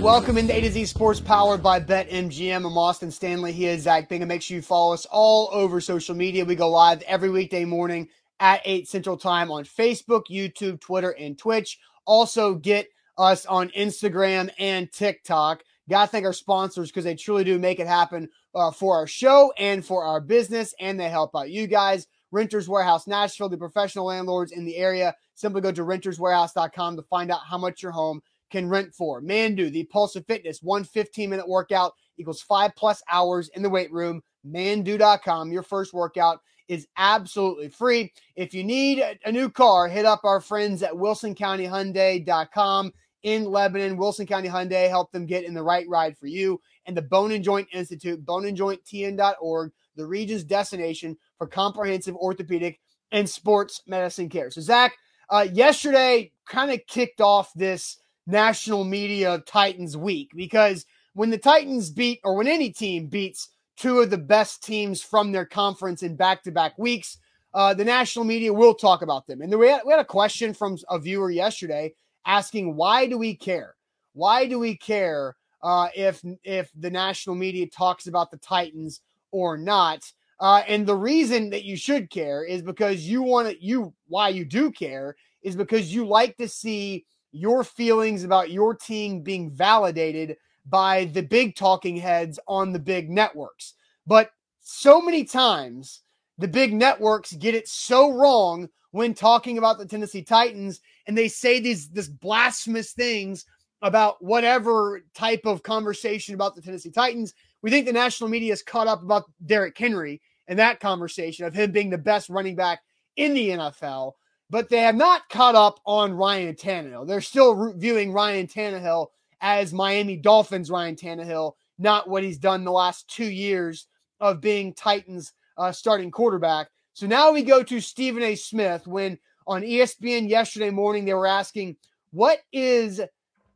Welcome into A to Z Sports powered by BetMGM. I'm Austin Stanley. He is Zach Bingham. Make sure you follow us all over social media. We go live every weekday morning at 8 Central Time on Facebook, YouTube, Twitter, and Twitch. Also, get us on Instagram and TikTok. Got to thank our sponsors because they truly do make it happen uh, for our show and for our business, and they help out you guys. Renters Warehouse Nashville, the professional landlords in the area. Simply go to renterswarehouse.com to find out how much your home can rent for. Mandu, the Pulse of Fitness, one 15 minute workout equals five plus hours in the weight room. Mandu.com. Your first workout is absolutely free. If you need a new car, hit up our friends at WilsonCountyHyundai.com in Lebanon. Wilson County Hyundai help them get in the right ride for you. And the Bone and Joint Institute, boneandjointtn.org, the region's destination for comprehensive orthopedic and sports medicine care. So, Zach, uh, yesterday kind of kicked off this national media Titans week because when the Titans beat, or when any team beats two of the best teams from their conference in back to back weeks, uh, the national media will talk about them. And we had, we had a question from a viewer yesterday asking, why do we care? Why do we care uh, if if the national media talks about the Titans or not? Uh, and the reason that you should care is because you want to. You why you do care is because you like to see your feelings about your team being validated by the big talking heads on the big networks. But so many times the big networks get it so wrong when talking about the Tennessee Titans and they say these this blasphemous things about whatever type of conversation about the Tennessee Titans. We think the national media is caught up about Derrick Henry and that conversation of him being the best running back in the NFL but they have not caught up on Ryan Tannehill. They're still viewing Ryan Tannehill as Miami Dolphins Ryan Tannehill, not what he's done the last two years of being Titans uh, starting quarterback. So now we go to Stephen A. Smith when on ESPN yesterday morning they were asking, what is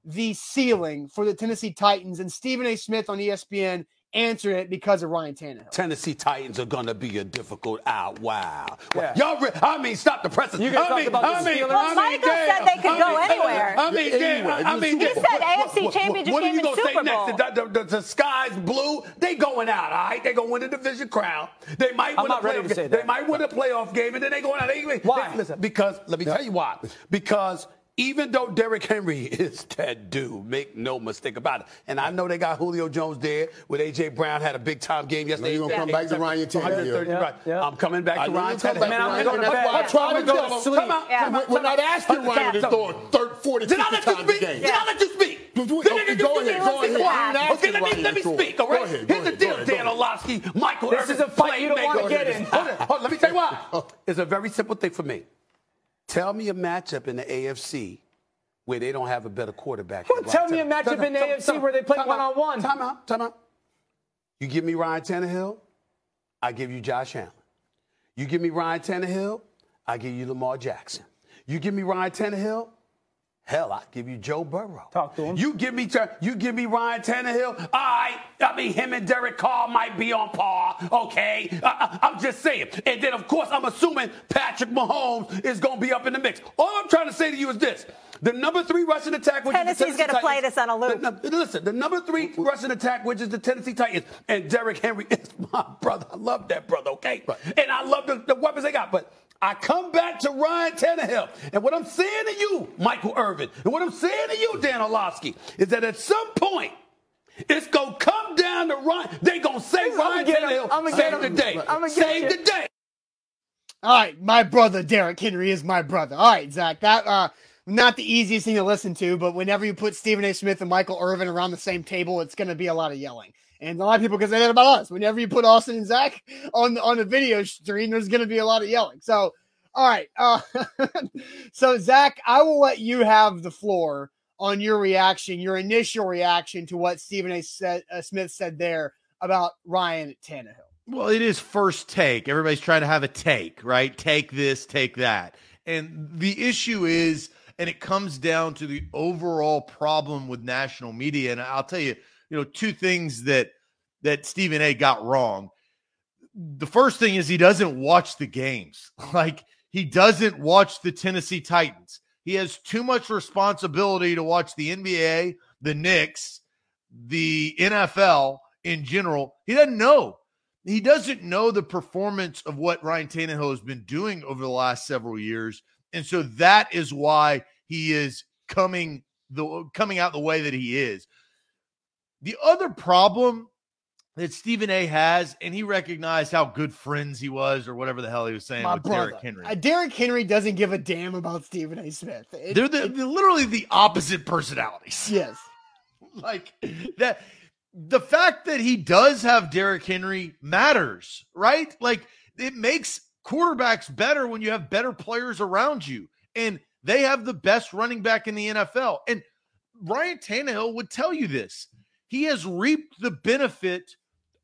the ceiling for the Tennessee Titans? And Stephen A. Smith on ESPN answered it because of Ryan Tannehill. Tennessee Titans are going to be a difficult out. Wow. Yeah. Y'all, re- I mean, stop the presses. You can I talk mean, about I the mean, Steelers. I Well, mean, Michael damn, said they could I go mean, anywhere. I mean, damn, Anywhere. I mean, He damn. said AFC championship what are game you and gonna say Super next? Bowl. The, the, the, the sky's blue. They going out. All right, they gonna win the division crown. They might I'm win not a ready playoff to game. say They that. might win a playoff game, and then they going out. They, Why? They, listen, because let me tell you why. Because even though Derrick Henry is that dude, make no mistake about it. And I know they got Julio Jones there, with AJ Brown had a big time game yesterday. Now you gonna come back to Ryan Tannehill. Yeah, right. yeah. I'm coming back I to Ryan Tannehill. back Man, I'm Ryan. gonna That's bed. why I tried to I'm gonna tell go him. sleep. Come out. Yeah. We're not asking Ryan to throw 30, 40, 50 let you times a speak? game. Did I let you speak? Go- go- Did I let you speak? go ahead. quiet. I'm Okay, let me, let me speak, all Go right? ahead, go Here's the deal, go ahead, go Dan ahead. Orlovsky, Michael This is a fight you don't wanna get in. Hold on, let me tell you why. Oh. It's a very simple thing for me. Tell me a matchup in the AFC where they don't have a better quarterback. Well, tell me a matchup in the Time- AFC time- where they play one-on-one. Time out, time out. You give me Ryan Tannehill, I give you Josh Allen. You give me Ryan Tannehill, I give you Lamar Jackson. You give me Ryan Tannehill, hell, I give you Joe Burrow. Talk to him. You give me you give me Ryan Tannehill. All right, I mean him and Derek Carr might be on par. Okay, I, am just saying. And then of course I'm assuming Patrick Mahomes is going to be up in the mix. All I'm trying to say to you is this: the number three rushing attack, which Tennessee's is the gonna play this on a loop. the- the- listen, the number three rushing attack, which is the Tennessee Titans, and Derrick Henry is my brother. I love that brother. Okay, and I love the, the weapons they got, but. I come back to Ryan Tannehill. And what I'm saying to you, Michael Irvin, and what I'm saying to you, Dan Orlovsky, is that at some point, it's going to come down to Ryan. They're going to say I'ma Ryan get him. Tannehill I'ma get saved the day. I'ma get Saved you. the day. All right, my brother Derrick Henry is my brother. All right, Zach, that uh not the easiest thing to listen to, but whenever you put Stephen A. Smith and Michael Irvin around the same table, it's going to be a lot of yelling. And a lot of people can say that about us. Whenever you put Austin and Zach on the, on the video stream, there's going to be a lot of yelling. So, all right. Uh, so, Zach, I will let you have the floor on your reaction, your initial reaction to what Stephen A. Said, uh, Smith said there about Ryan Tannehill. Well, it is first take. Everybody's trying to have a take, right? Take this, take that. And the issue is, and it comes down to the overall problem with national media. And I'll tell you, you know, two things that that Stephen A got wrong. The first thing is he doesn't watch the games. Like he doesn't watch the Tennessee Titans. He has too much responsibility to watch the NBA, the Knicks, the NFL in general. He doesn't know. He doesn't know the performance of what Ryan Tannehill has been doing over the last several years. And so that is why he is coming the coming out the way that he is. The other problem that Stephen A has, and he recognized how good friends he was, or whatever the hell he was saying My with brother. Derrick Henry. Uh, Derrick Henry doesn't give a damn about Stephen A. Smith. It- they're, the, they're literally the opposite personalities. yes. like that the fact that he does have Derrick Henry matters, right? Like it makes quarterbacks better when you have better players around you. And they have the best running back in the NFL. And Ryan Tannehill would tell you this. He has reaped the benefit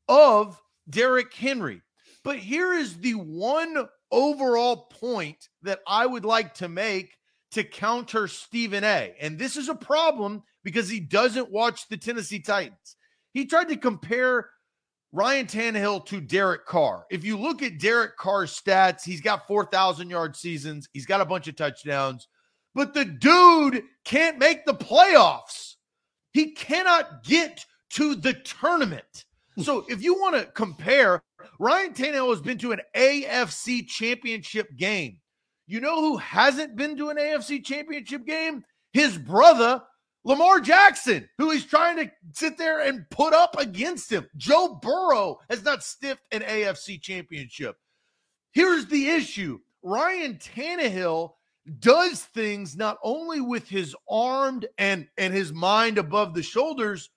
of Derrick Henry. But here is the one overall point that I would like to make to counter Stephen A. And this is a problem because he doesn't watch the Tennessee Titans. He tried to compare Ryan Tannehill to Derek Carr. If you look at Derek Carr's stats, he's got 4,000 yard seasons, he's got a bunch of touchdowns, but the dude can't make the playoffs. He cannot get to the tournament. Hmm. So if you want to compare, Ryan Tannehill has been to an AFC championship game. You know who hasn't been to an AFC championship game? His brother, Lamar Jackson, who he's trying to sit there and put up against him. Joe Burrow has not stiffed an AFC championship. Here's the issue Ryan Tannehill does things not only with his arm and, and his mind above the shoulders,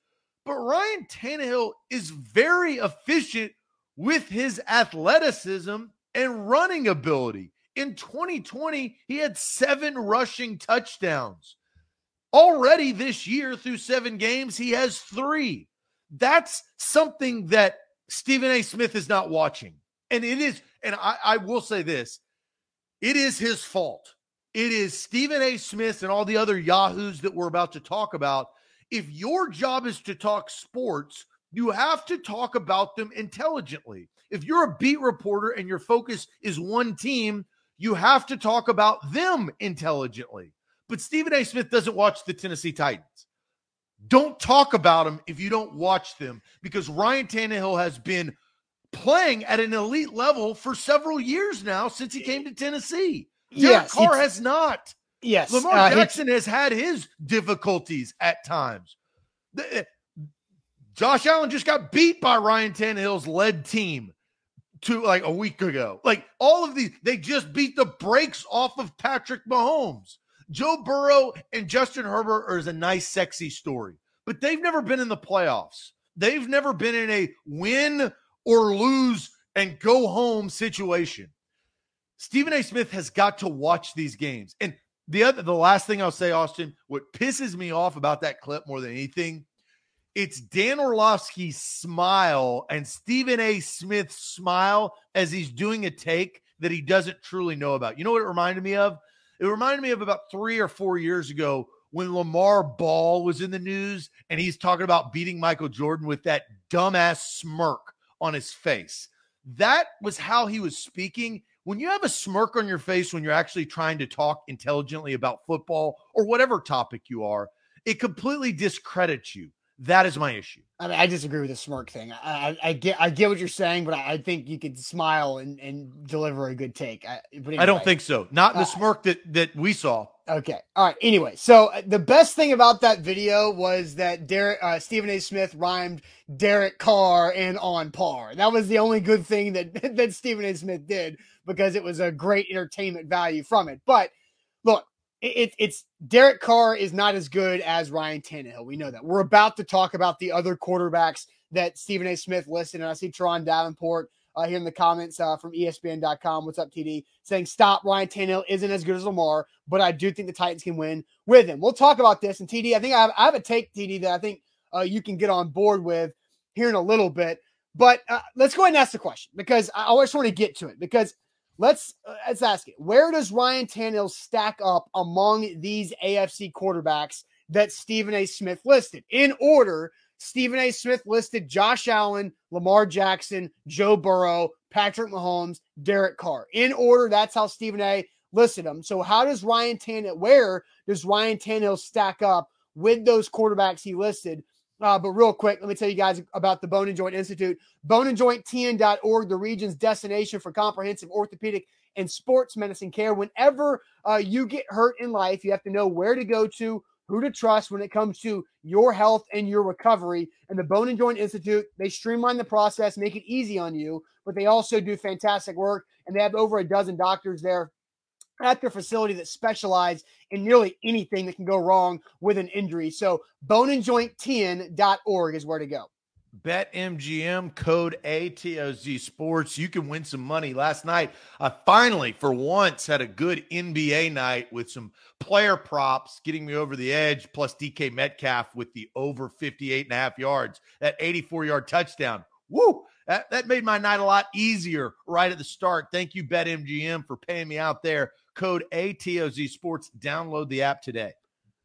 but Ryan Tannehill is very efficient with his athleticism and running ability. In 2020, he had seven rushing touchdowns. Already this year, through seven games, he has three. That's something that Stephen A. Smith is not watching. And it is, and I, I will say this it is his fault. It is Stephen A. Smith and all the other Yahoos that we're about to talk about. If your job is to talk sports, you have to talk about them intelligently. If you're a beat reporter and your focus is one team, you have to talk about them intelligently. But Stephen A. Smith doesn't watch the Tennessee Titans. Don't talk about them if you don't watch them because Ryan Tannehill has been playing at an elite level for several years now since he came to Tennessee. Derek Yes, Carr has not. Yes. Lamar uh, Jackson has had his difficulties at times. The- uh, Josh Allen just got beat by Ryan Tannehill's led team to like a week ago. Like all of these, they just beat the brakes off of Patrick Mahomes. Joe Burrow and Justin Herbert are is a nice, sexy story, but they've never been in the playoffs. They've never been in a win or lose and go home situation. Stephen A. Smith has got to watch these games. And the other the last thing I'll say, Austin, what pisses me off about that clip more than anything, it's Dan Orlovsky's smile and Stephen A. Smith's smile as he's doing a take that he doesn't truly know about. You know what it reminded me of? It reminded me of about three or four years ago when Lamar Ball was in the news and he's talking about beating Michael Jordan with that dumbass smirk on his face. That was how he was speaking. When you have a smirk on your face when you're actually trying to talk intelligently about football or whatever topic you are, it completely discredits you. That is my issue. I mean, I disagree with the smirk thing. I, I, I get, I get what you're saying, but I, I think you could smile and, and deliver a good take. I, but I don't think so. Not the Uh, smirk that that we saw. Okay. All right. Anyway, so uh, the best thing about that video was that Derek, uh, Stephen A. Smith rhymed Derek Carr and on par. That was the only good thing that that Stephen A. Smith did because it was a great entertainment value from it. But look, it, it, it's Derek Carr is not as good as Ryan Tannehill. We know that. We're about to talk about the other quarterbacks that Stephen A. Smith listed, and I see Turron Davenport uh, here in the comments uh, from ESPN.com. What's up, TD? Saying stop. Ryan Tannehill isn't as good as Lamar, but I do think the Titans can win with him. We'll talk about this. And TD, I think I have, I have a take, TD, that I think uh, you can get on board with here in a little bit. But uh, let's go ahead and ask the question because I always want to get to it because let's uh, let's ask it. Where does Ryan Tannehill stack up among these AFC quarterbacks that Stephen A. Smith listed in order? Stephen A. Smith listed Josh Allen, Lamar Jackson, Joe Burrow, Patrick Mahomes, Derek Carr. In order, that's how Stephen A. listed them. So how does Ryan Tannehill, where does Ryan Tannehill stack up with those quarterbacks he listed. Uh, but real quick, let me tell you guys about the Bone and Joint Institute. Boneandjointtn.org, the region's destination for comprehensive orthopedic and sports medicine care. Whenever uh, you get hurt in life, you have to know where to go to, who to trust when it comes to your health and your recovery. And the Bone and Joint Institute, they streamline the process, make it easy on you, but they also do fantastic work. And they have over a dozen doctors there at their facility that specialize in nearly anything that can go wrong with an injury. So boneandjointtn.org is where to go. BetMGM code ATOZ Sports. You can win some money. Last night, I finally, for once, had a good NBA night with some player props getting me over the edge, plus DK Metcalf with the over 58 and a half yards, that 84 yard touchdown. Woo! That, that made my night a lot easier right at the start. Thank you, BetMGM, for paying me out there. Code ATOZ Sports. Download the app today.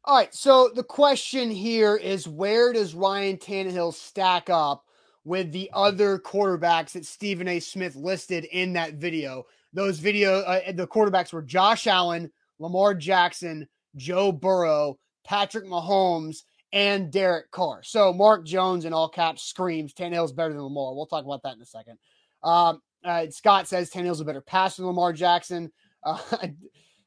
All right. So the question here is where does Ryan Tannehill stack up with the other quarterbacks that Stephen A. Smith listed in that video? Those video, uh, the quarterbacks were Josh Allen, Lamar Jackson, Joe Burrow, Patrick Mahomes, and Derek Carr. So Mark Jones in all caps screams Tannehill's better than Lamar. We'll talk about that in a second. Um, uh, Scott says Tannehill's a better passer than Lamar Jackson. Uh,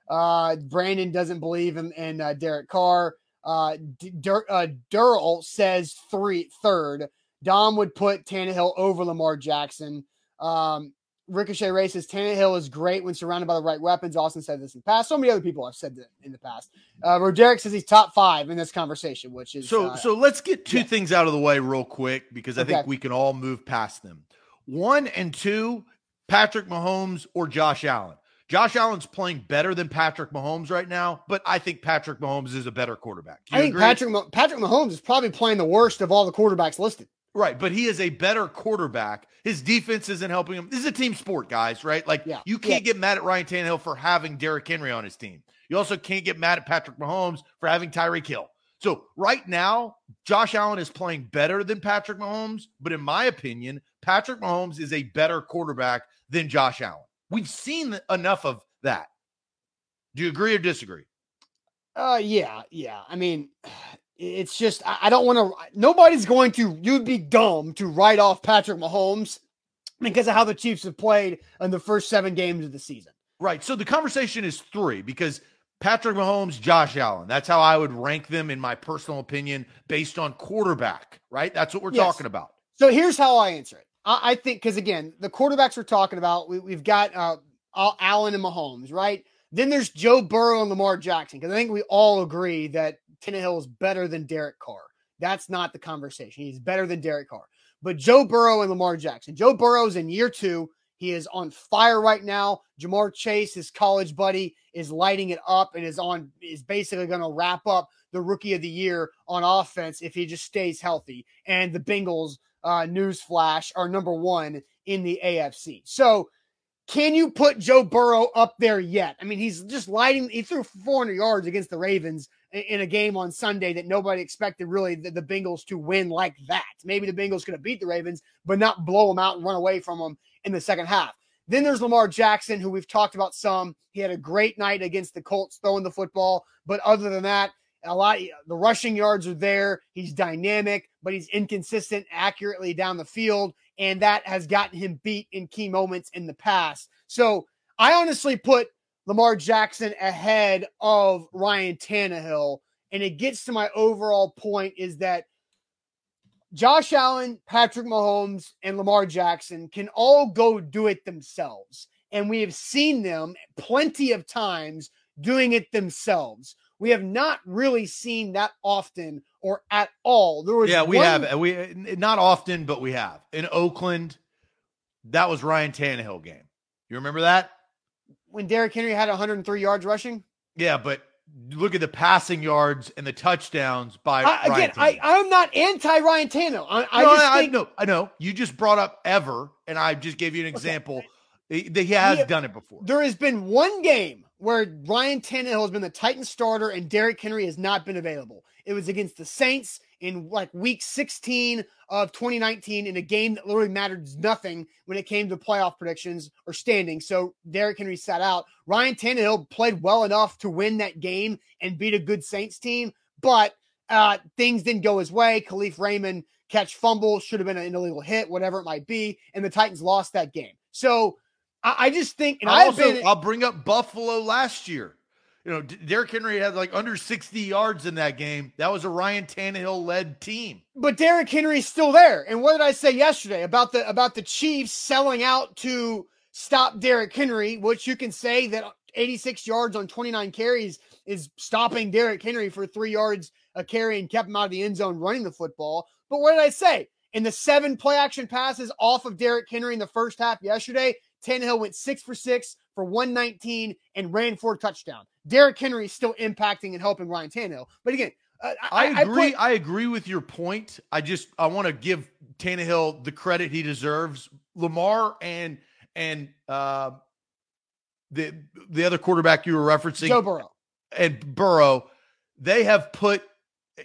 uh, Brandon doesn't believe in, in uh, Derek Carr. Uh, Dur- uh, Durrell says three third. Dom would put Tannehill over Lamar Jackson. Um, Ricochet Ray says Tannehill is great when surrounded by the right weapons. Austin said this in the past. So many other people have said that in the past. Uh, Roderick says he's top five in this conversation, which is so. uh, so let's get two yeah. things out of the way real quick because I Okay. think we can all move past them. One and two, Patrick Mahomes or Josh Allen. Josh Allen's playing better than Patrick Mahomes right now, but I think Patrick Mahomes is a better quarterback. I think agree? Patrick Patrick Mahomes is probably playing the worst of all the quarterbacks listed. Right, but he is a better quarterback. His defense isn't helping him. This is a team sport, guys, right? Like Yeah. you can't get mad at Ryan Tannehill for having Derrick Henry on his team. You also can't get mad at Patrick Mahomes for having Tyreek Hill. So right now, Josh Allen is playing better than Patrick Mahomes, but in my opinion, Patrick Mahomes is a better quarterback than Josh Allen. We've seen enough of that. Do you agree or disagree? Uh, yeah, yeah. I mean, it's just I, I don't want to. Nobody's going to. You'd be dumb to write off Patrick Mahomes because of how the Chiefs have played in the first seven games of the season. Right. So the conversation is three because Patrick Mahomes, Josh Allen. That's how I would rank them in my personal opinion based on quarterback, right? That's what we're Yes. talking about. So here's how I answer it. I, think because again, the quarterbacks we're talking about, we, we've got uh, Allen and Mahomes, right? Then there's Joe Burrow and Lamar Jackson because I think we all agree that Tannehill is better than Derek Carr. That's not the conversation. He's better than Derek Carr. But Joe Burrow and Lamar Jackson. Joe Burrow's in year two. He is on fire right now. Ja'Marr Chase, his college buddy, is lighting it up and is on is basically going to wrap up the rookie of the year on offense if he just stays healthy. And the Bengals, uh, newsflash, are number one in the AFC. So can you put Joe Burrow up there yet? I mean, he's just lighting. He threw 400 yards against the Ravens in, a game on Sunday that nobody expected really the, the Bengals to win like that. Maybe the Bengals could have beat the Ravens, but not blow them out and run away from them in the second half. Then there's Lamar Jackson, who we've talked about some. He had a great night against the Colts throwing the football, but other than that, a lot the rushing yards are there. He's dynamic, but he's inconsistent accurately down the field, and that has gotten him beat in key moments in the past. So I honestly put Lamar Jackson ahead of Ryan Tannehill, and it gets to my overall point is that Josh Allen, Patrick Mahomes, and Lamar Jackson can all go do it themselves. And we have seen them plenty of times doing it themselves. We have not really seen that often or at all. There was Yeah, we one- have. We not often, but we have. In Oakland, that was Ryan Tannehill game. You remember that? when Derrick Henry had 103 yards rushing. Yeah, but look at the passing yards and the touchdowns by I, Ryan again, I. I'm not anti Ryan Tannehill. I, I no, just I, think I know, I know. You just brought up ever, and I just gave you an example. He, that he has Yeah. done it before. there has been one game where Ryan Tannehill has been the Titan starter and Derrick Henry has not been available. It was against the Saints in like week 16 of 2019 in a game that literally mattered nothing when it came to playoff predictions or standing. So Derrick Henry sat out. Ryan Tannehill played well enough to win that game and beat a good Saints team, but Uh, things didn't go his way. Kalif Raymond catch fumble should have been an illegal hit, whatever it might be, and the Titans lost that game. So I, I just think, and I also, been, I'll bring up Buffalo last year. You know, Derrick Henry had like under 60 yards in that game. That was a Ryan Tannehill led team. But Derrick Henry's still there. And what did I say yesterday about the about the Chiefs selling out to stop Derrick Henry, which you can say that 86 yards on 29 carries is stopping Derrick Henry for three yards a carry and kept him out of the end zone running the football. But what did I say? In the seven play action passes off of Derrick Henry in the first half yesterday, Tannehill went six for six for 119 and ran for a touchdown. Derrick Henry is still impacting and helping Ryan Tannehill. But again, uh, I, I, agree. I, put, I, agree with your point. I just I want to give Tannehill the credit he deserves. Lamar and and uh, the the other quarterback you were referencing, Joe Burrow and Burrow, they have put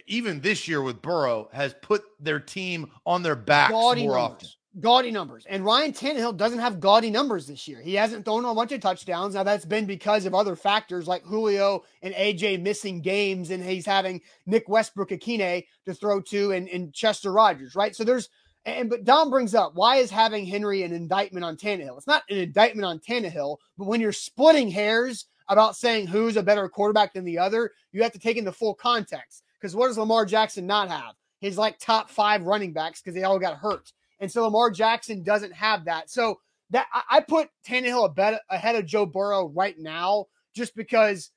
even this year with Burrow has put their team on their backs more numbers. often gaudy numbers. And Ryan Tannehill doesn't have gaudy numbers this year. He hasn't thrown a bunch of touchdowns. Now that's been because of other factors like Julio and AJ missing games, and he's having Nick Westbrook-Ikhine to throw to and, and Chester Rogers, right? So there's and but Dom brings up why is having Henry an indictment on Tannehill? It's not an indictment on Tannehill, but when you're splitting hairs about saying who's a better quarterback than the other, you have to take into full context. Because what does Lamar Jackson not have? His like top five running backs because they all got hurt. And so Lamar Jackson doesn't have that. So that I, put Tannehill bet, ahead of Joe Burrow right now, just because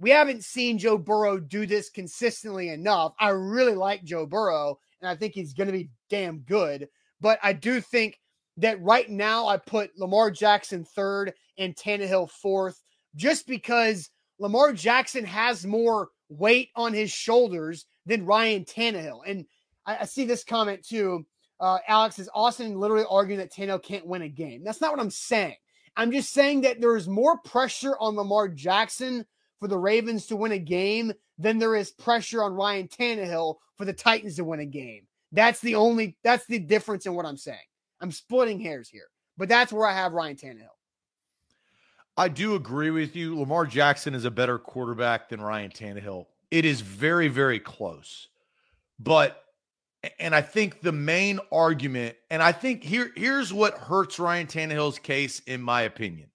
we haven't seen Joe Burrow do this consistently enough. I really like Joe Burrow, and I think he's going to be damn good. But I do think that right now I put Lamar Jackson third and Tannehill fourth, just because Lamar Jackson has more weight on his shoulders than Ryan Tannehill. And I, I see this comment too uh, Alex, is Austin literally arguing that Tannehill can't win a game? That's not what I'm saying. I'm just saying that there is more pressure on Lamar Jackson for the Ravens to win a game than there is pressure on Ryan Tannehill for the Titans to win a game. That's the only that's the difference in what I'm saying. I'm splitting hairs here, but that's where I have Ryan Tannehill. I do agree with you. Lamar Jackson is a better quarterback than Ryan Tannehill. It is very, very close. But and I think the main argument, and I think here here's what hurts Ryan Tannehill's case, in my opinion.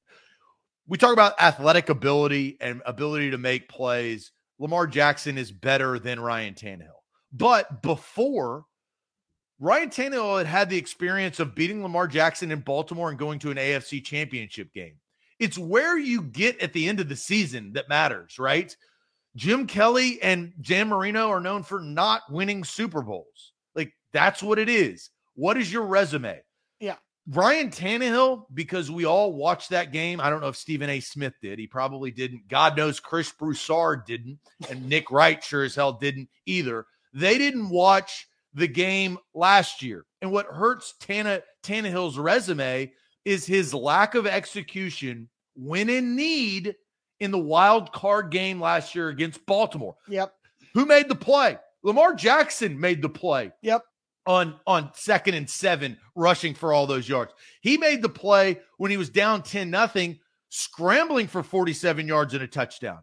We talk about athletic ability and ability to make plays. Lamar Jackson is better than Ryan Tannehill. But before, Ryan Tannehill had had the experience of beating Lamar Jackson in Baltimore and going to an AFC championship game. It's where you get at the end of the season that matters, right? Jim Kelly and Dan Marino are known for not winning Super Bowls. That's what it is. What is your resume? Yeah. Ryan Tannehill, because we all watched that game. I don't know if Stephen A. Smith did. He probably didn't. God knows Chris Broussard didn't. And Nick Wright sure as hell didn't either. They didn't watch the game last year. And what hurts Tanna, Tannehill's resume is his lack of execution when in need in the wild card game last year against Baltimore. Yep. Who made the play? Lamar Jackson made the play. Yep on on second and seven rushing for all those yards. He made the play when he was down 10 nothing, scrambling for 47 yards and a touchdown.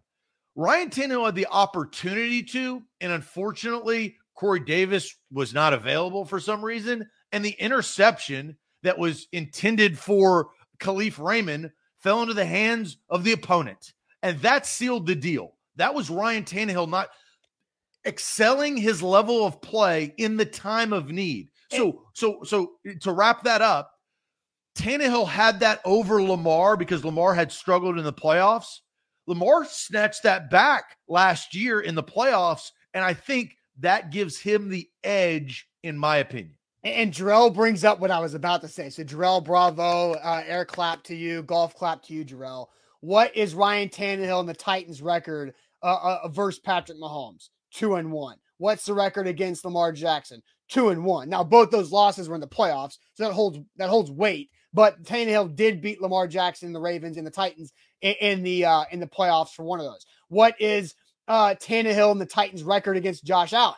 Ryan Tannehill had the opportunity to, and unfortunately, Corey Davis was not available for some reason. And the interception that was intended for Kalif Raymond fell into the hands of the opponent. And that sealed the deal. That was Ryan Tannehill not excelling his level of play in the time of need. So, so, so to wrap that up, Tannehill had that over Lamar because Lamar had struggled in the playoffs. Lamar snatched that back last year in the playoffs, and I think that gives him the edge, in my opinion. And Jarrell brings up what I was about to say. So, Jarrell, bravo, uh, air clap to you, golf clap to you, Jarrell. What is Ryan Tannehill and the Titans' record uh, uh, versus Patrick Mahomes? Two and one. What's the record against Lamar Jackson? Two and one. Now both those losses were in the playoffs, so that holds that holds weight. But Tannehill did beat Lamar Jackson, the Ravens, and the Titans in, in the uh, in the playoffs for one of those. What is uh, Tannehill and the Titans' record against Josh Allen?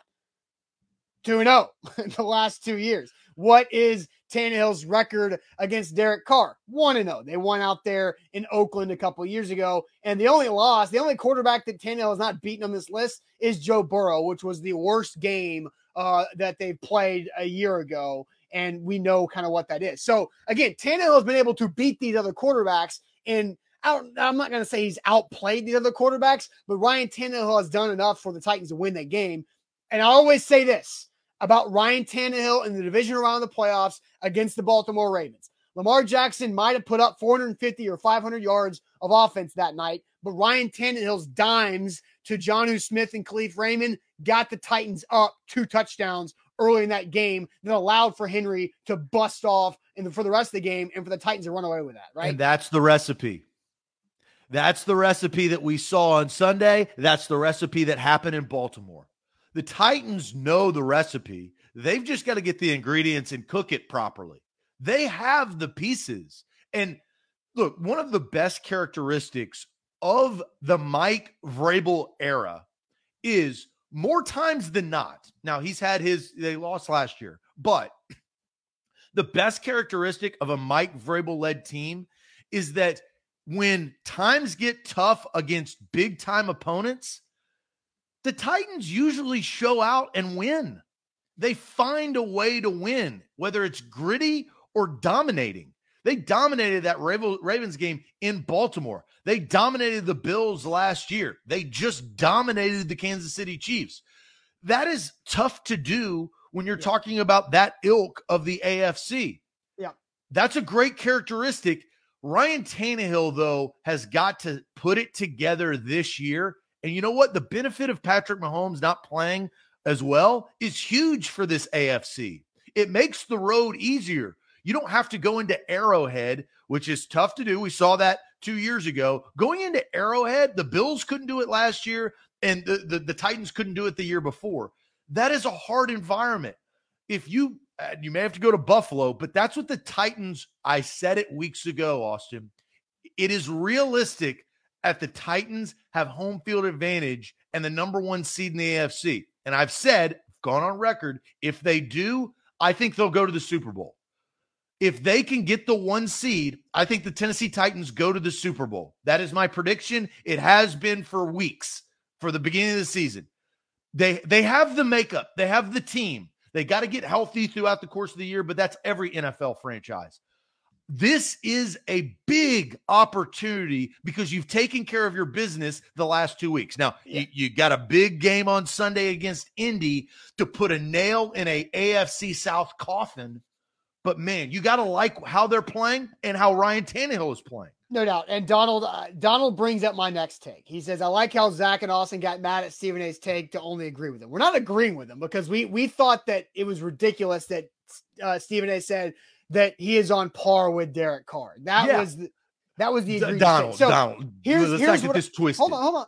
Two and zero oh in the last two years. What is Tannehill's record against Derek Carr. 1 0. They won out there in Oakland a couple years ago. And the only loss, the only quarterback that Tannehill has not beaten on this list is Joe Burrow, which was the worst game uh, that they played a year ago. And we know kind of what that is. So again, Tannehill has been able to beat these other quarterbacks. And out, I'm not going to say he's outplayed the other quarterbacks, but Ryan Tannehill has done enough for the Titans to win that game. And I always say this about Ryan Tannehill in the division around the playoffs against the Baltimore Ravens. Lamar Jackson might have put up 450 or 500 yards of offense that night, but Ryan Tannehill's dimes to Jonnu Smith and Kalif Raymond got the Titans up two touchdowns early in that game that allowed for Henry to bust off and for the rest of the game and for the Titans to run away with that, right? And that's the recipe. That's the recipe that we saw on Sunday. That's the recipe that happened in Baltimore. The Titans know the recipe. They've just got to get the ingredients and cook it properly. They have the pieces. And look, one of the best characteristics of the Mike Vrabel era is more times than not. Now, he's had his, they lost last year, but the best characteristic of a Mike Vrabel led team is that when times get tough against big time opponents, the Titans usually show out and win. They find a way to win, whether it's gritty or dominating. They dominated that Ravens game in Baltimore. They dominated the Bills last year. They just dominated the Kansas City Chiefs. That is tough to do when you're yeah. talking about that ilk of the AFC. Yeah. That's a great characteristic. Ryan Tannehill, though, has got to put it together this year. And you know what? The benefit of Patrick Mahomes not playing as well is huge for this AFC. It makes the road easier. You don't have to go into Arrowhead, which is tough to do. We saw that two years ago. Going into Arrowhead, the Bills couldn't do it last year, and the, the, the Titans couldn't do it the year before. That is a hard environment. If you uh, you may have to go to Buffalo, but that's what the Titans. I said it weeks ago, Austin. It is realistic at the Titans have home field advantage and the number one seed in the AFC. And I've said, gone on record, if they do, I think they'll go to the Super Bowl. If they can get the one seed, I think the Tennessee Titans go to the Super Bowl. That is my prediction. It has been for weeks for the beginning of the season. They they have the makeup, they have the team. They got to get healthy throughout the course of the year, but that's every NFL franchise. This is a big opportunity because you've taken care of your business the last two weeks. Now, yeah. you, you, got a big game on Sunday against Indy to put a nail in a AFC South coffin. But man, you got to like how they're playing and how Ryan Tannehill is playing. No doubt. And Donald uh, Donald brings up my next take. He says, "I like how Zach and Austin got mad at Stephen A's take to only agree with him. We're not agreeing with him because we we thought that it was ridiculous that uh, Stephen A. said that he is on par with Derek Carr. That yeah. was the, that was the D- Donald. So Donald. Here's, Let's here's what this twist. Hold on, hold on.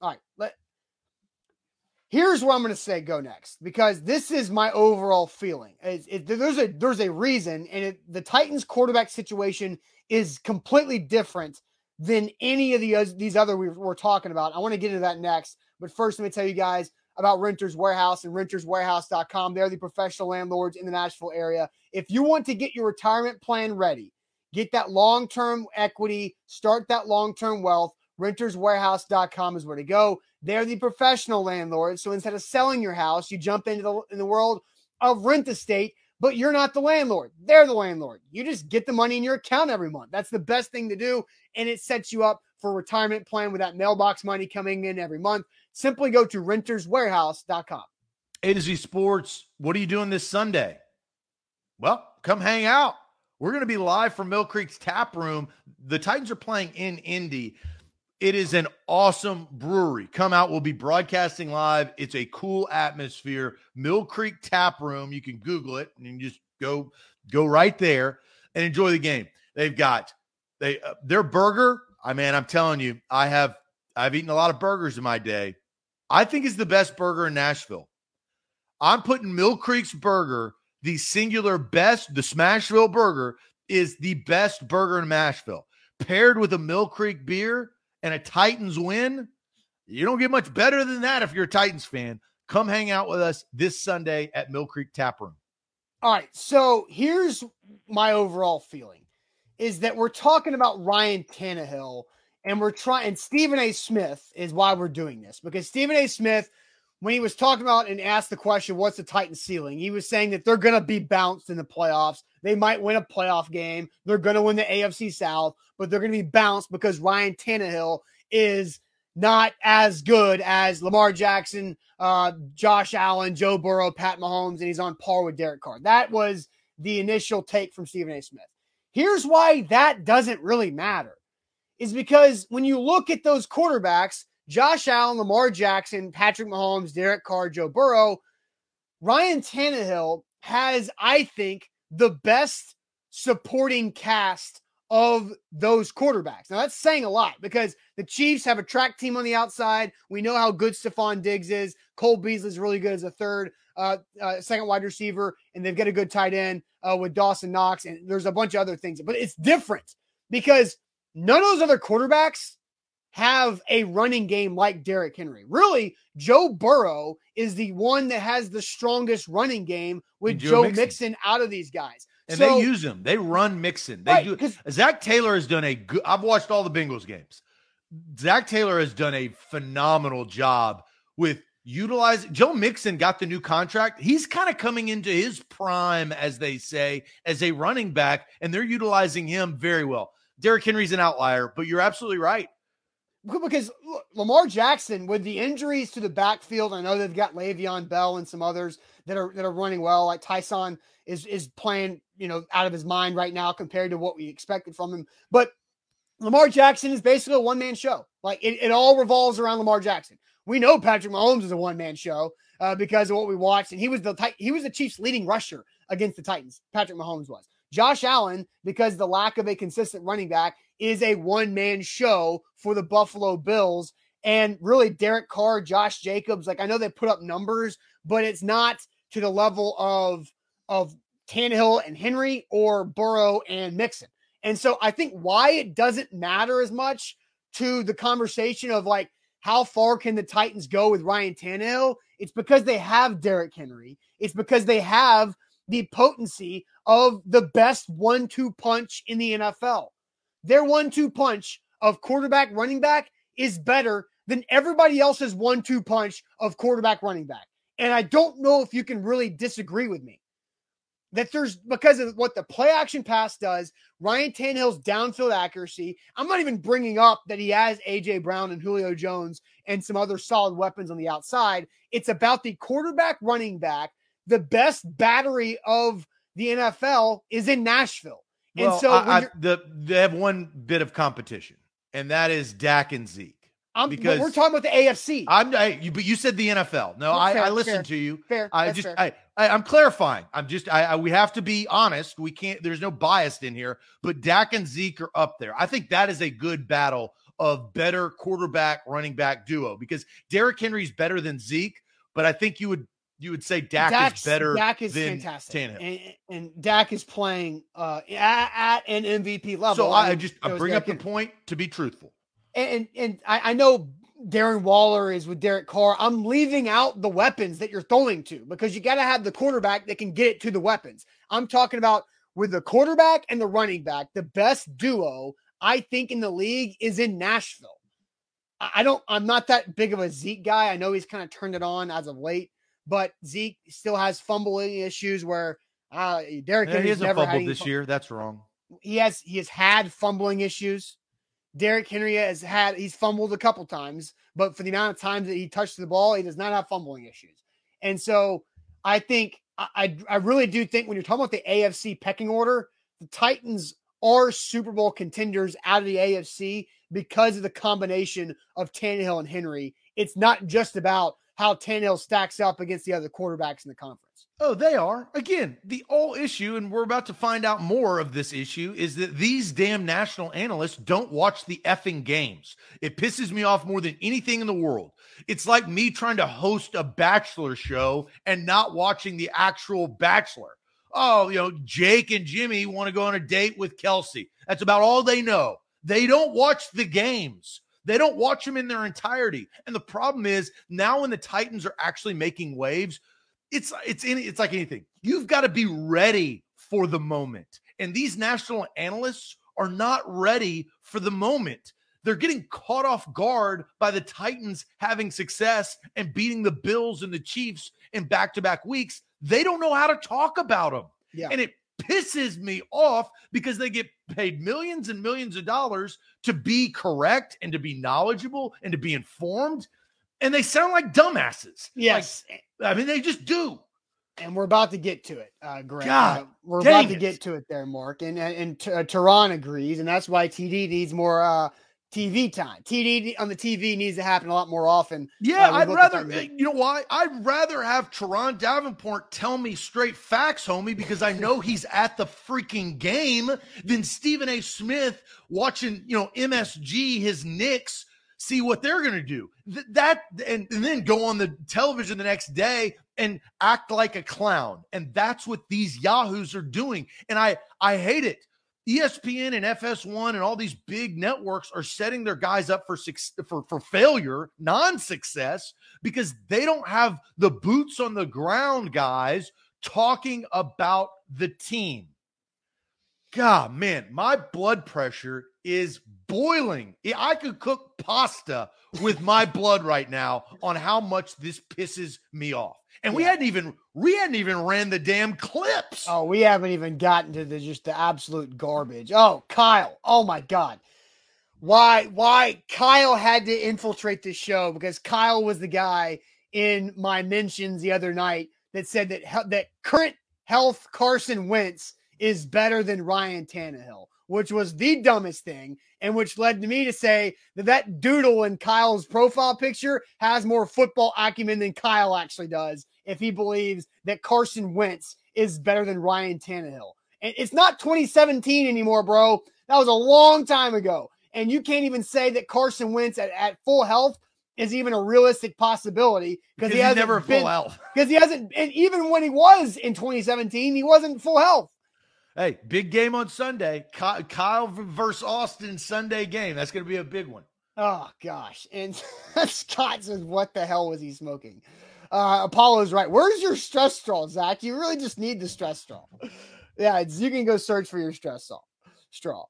All right, let. Here's what I'm going to say. Go next because this is my overall feeling. It, it, there's a there's a reason, and it, the Titans quarterback situation is completely different than any of the these other we we're talking about. I want to get into that next, but first let me tell you guys about Renters Warehouse and renterswarehouse.com. They're the professional landlords in the Nashville area. If you want to get your retirement plan ready, get that long term equity, start that long term wealth, renterswarehouse.com is where to go. They're the professional landlords. So instead of selling your house, you jump into the in the world of rent estate, but you're not the landlord. They're the landlord. You just get the money in your account every month. That's the best thing to do. And it sets you up for retirement plan with that mailbox money coming in every month. Simply go to renterswarehouse.com. A to Z Sports, what are you doing this Sunday? Well, come hang out. We're going to be live from Mill Creek's tap room. The Titans are playing in Indy. It is an awesome brewery. Come out. We'll be broadcasting live. It's a cool atmosphere. Mill Creek Tap Room. You can Google it and just go go right there and enjoy the game. They've got they uh, their burger. I mean, I'm telling you, I have I've eaten a lot of burgers in my day. I think is the best burger in Nashville. I'm putting Mill Creek's burger, the singular best, the Smashville burger is the best burger in Nashville. Paired with a Mill Creek beer and a Titans win, you don't get much better than that if you're a Titans fan. Come hang out with us this Sunday at Mill Creek Tap Room. All right. So here's my overall feeling is that we're talking about Ryan Tannehill and we're trying, and Stephen A. Smith is why we're doing this because Stephen A. Smith, when he was talking about and asked the question, what's the Titan ceiling? He was saying that they're going to be bounced in the playoffs. They might win a playoff game. They're going to win the AFC South, but they're going to be bounced because Ryan Tannehill is not as good as Lamar Jackson, uh, Josh Allen, Joe Burrow, Pat Mahomes, and he's on par with Derek Carr. That was the initial take from Stephen A. Smith. Here's why that doesn't really matter is because when you look at those quarterbacks, Josh Allen, Lamar Jackson, Patrick Mahomes, Derek Carr, Joe Burrow, Ryan Tannehill has, I think, the best supporting cast of those quarterbacks. Now that's saying a lot because the Chiefs have a track team on the outside. We know how good Stefon Diggs is. Cole Beasley is really good as a third, uh, uh, second wide receiver, and they've got a good tight end uh, with Dawson Knox, and there's a bunch of other things. But it's different because none of those other quarterbacks have a running game like Derrick Henry. Really, Joe Burrow is the one that has the strongest running game with Joe, Joe Mixon. Mixon out of these guys. And so, they use him. They run Mixon. They right, do. Zac Taylor has done a good. I've watched all the Bengals games. Zac Taylor has done a phenomenal job with utilizing. Joe Mixon got the new contract. He's kind of coming into his prime, as they say, as a running back, and they're utilizing him very well. Derrick Henry's an outlier, but you're absolutely right. Because Lamar Jackson, with the injuries to the backfield, I know they've got Le'Veon Bell and some others that are that are running well. Like Ty'Son is is playing, you know, out of his mind right now compared to what we expected from him. But Lamar Jackson is basically a one man show. Like it, it all revolves around Lamar Jackson. We know Patrick Mahomes is a one man show uh, because of what we watched, and he was the he was the Chiefs' leading rusher against the Titans. Patrick Mahomes was. Josh Allen, because the lack of a consistent running back, is a one man show for the Buffalo Bills. And really, Derek Carr, Josh Jacobs, like I know they put up numbers, but it's not to the level of of Tannehill and Henry or Burrow and Mixon. And so I think why it doesn't matter as much to the conversation of like how far can the Titans go with Ryan Tannehill? It's because they have Derrick Henry. It's because they have the potency of the best one-two punch in the NFL. Their one-two punch of quarterback running back is better than everybody else's one-two punch of quarterback running back. And I don't know if you can really disagree with me that there's because of what the play action pass does, Ryan Tannehill's downfield accuracy. I'm not even bringing up that he has AJ Brown and Julio Jones and some other solid weapons on the outside. It's about the quarterback running back. The best battery of the NFL is in Nashville. Well, and so I, I, the, they have one bit of competition, and that is Dak and Zeke. I'm, because we're talking about the AFC. I'm, I, you, but you said the NFL. No, I, fair, I listened fair, to you. Fair. I just, fair. I, I, am clarifying. I'm just, I, I, we have to be honest. We can't. There's no bias in here. But Dak and Zeke are up there. I think that is a good battle of better quarterback running back duo because Derrick Henry's better than Zeke, but I think you would you would say Dak Dak's, is better. Dak is fantastic, and, and, Dak is playing uh, at, at, an MVP level. So I, I just I bring up the point to be truthful and and I, I know Darren Waller is with Derek Carr. I'm leaving out the weapons that you're throwing to because you got to have the quarterback that can get it to the weapons. I'm talking about with the quarterback and the running back, the best duo I think in the league is in Nashville. I don't, I'm not that big of a Zeke guy. I know he's kind of turned it on as of late, but Zeke still has fumbling issues where uh, Derek yeah, he hasn't fumbled this year. That's wrong. He has he has had fumbling issues. Derrick Henry has had he's fumbled a couple times, but for the amount of times that he touched the ball, he does not have fumbling issues. And so I think I I really do think when you're talking about the AFC pecking order, the Titans are Super Bowl contenders out of the AFC because of the combination of Tannehill and Henry. It's not just about how Tannehill stacks up against the other quarterbacks in the conference. Oh, they are. Again, the whole issue, and we're about to find out more of this issue, is that these damn national analysts don't watch the effing games. It pisses me off more than anything in the world. It's like me trying to host a bachelor show and not watching the actual bachelor. Oh, you know, Jake and Jimmy want to go on a date with Kelsey. That's about all they know. They don't watch the games. They don't watch them in their entirety. And the problem is now when the Titans are actually making waves, it's it's any it's like anything. You've got to be ready for the moment. And these national analysts are not ready for the moment. They're getting caught off guard by the Titans having success and beating the Bills and the Chiefs in back-to-back weeks. They don't know how to talk about them. Yeah. And it pisses me off because they get paid millions and millions of dollars to be correct and to be knowledgeable and to be informed. And they sound like dumbasses. Yes. I mean, they just do. and we're about to get to it, uh, Greg. God Uh, we're about to get to it there, Mark. And and, and uh, Turron agrees, and that's why TD needs more uh, TV time. TD on the TV needs to happen a lot more often. Yeah, Uh, I'd rather, you know why? I'd rather have Turron Davenport tell me straight facts, homie, because I know he's at the freaking game than Stephen A. Smith watching, you know, MSG, his Knicks, see what they're going to do. Th- that, and, and then go on the television the next day and act like a clown. And that's what these Yahoos are doing. And I, I hate it. ESPN and FS1 and all these big networks are setting their guys up for for, for failure, non-success, because they don't have the boots on the ground guys talking about the team. God, man, my blood pressure is boiling. I could cook pasta with my blood right now on how much this pisses me off. And we hadn't even we hadn't even ran the damn clips. Oh, we haven't even gotten to the just the absolute garbage. Oh, Kyle. Oh my God. Why why Kyle had to infiltrate this show because Kyle was the guy in my mentions the other night that said that that current health Carson Wentz is better than Ryan Tannehill, which was the dumbest thing, and which led to me to say that that doodle in Kyle's profile picture has more football acumen than Kyle actually does. If he believes that Carson Wentz is better than Ryan Tannehill, and it's not 2017 anymore, bro. That was a long time ago, and you can't even say that Carson Wentz at, at full health is even a realistic possibility because he hasn't never been, full health. because he hasn't and even when he was in 2017 he wasn't full health Hey, big game on Sunday. Kyle versus Austin Sunday game. That's going to be a big one. oh gosh and scott says what the hell was he smoking uh apollo's right where's your stress straw zach you really just need the stress straw yeah it's, you can go search for your stress straw straw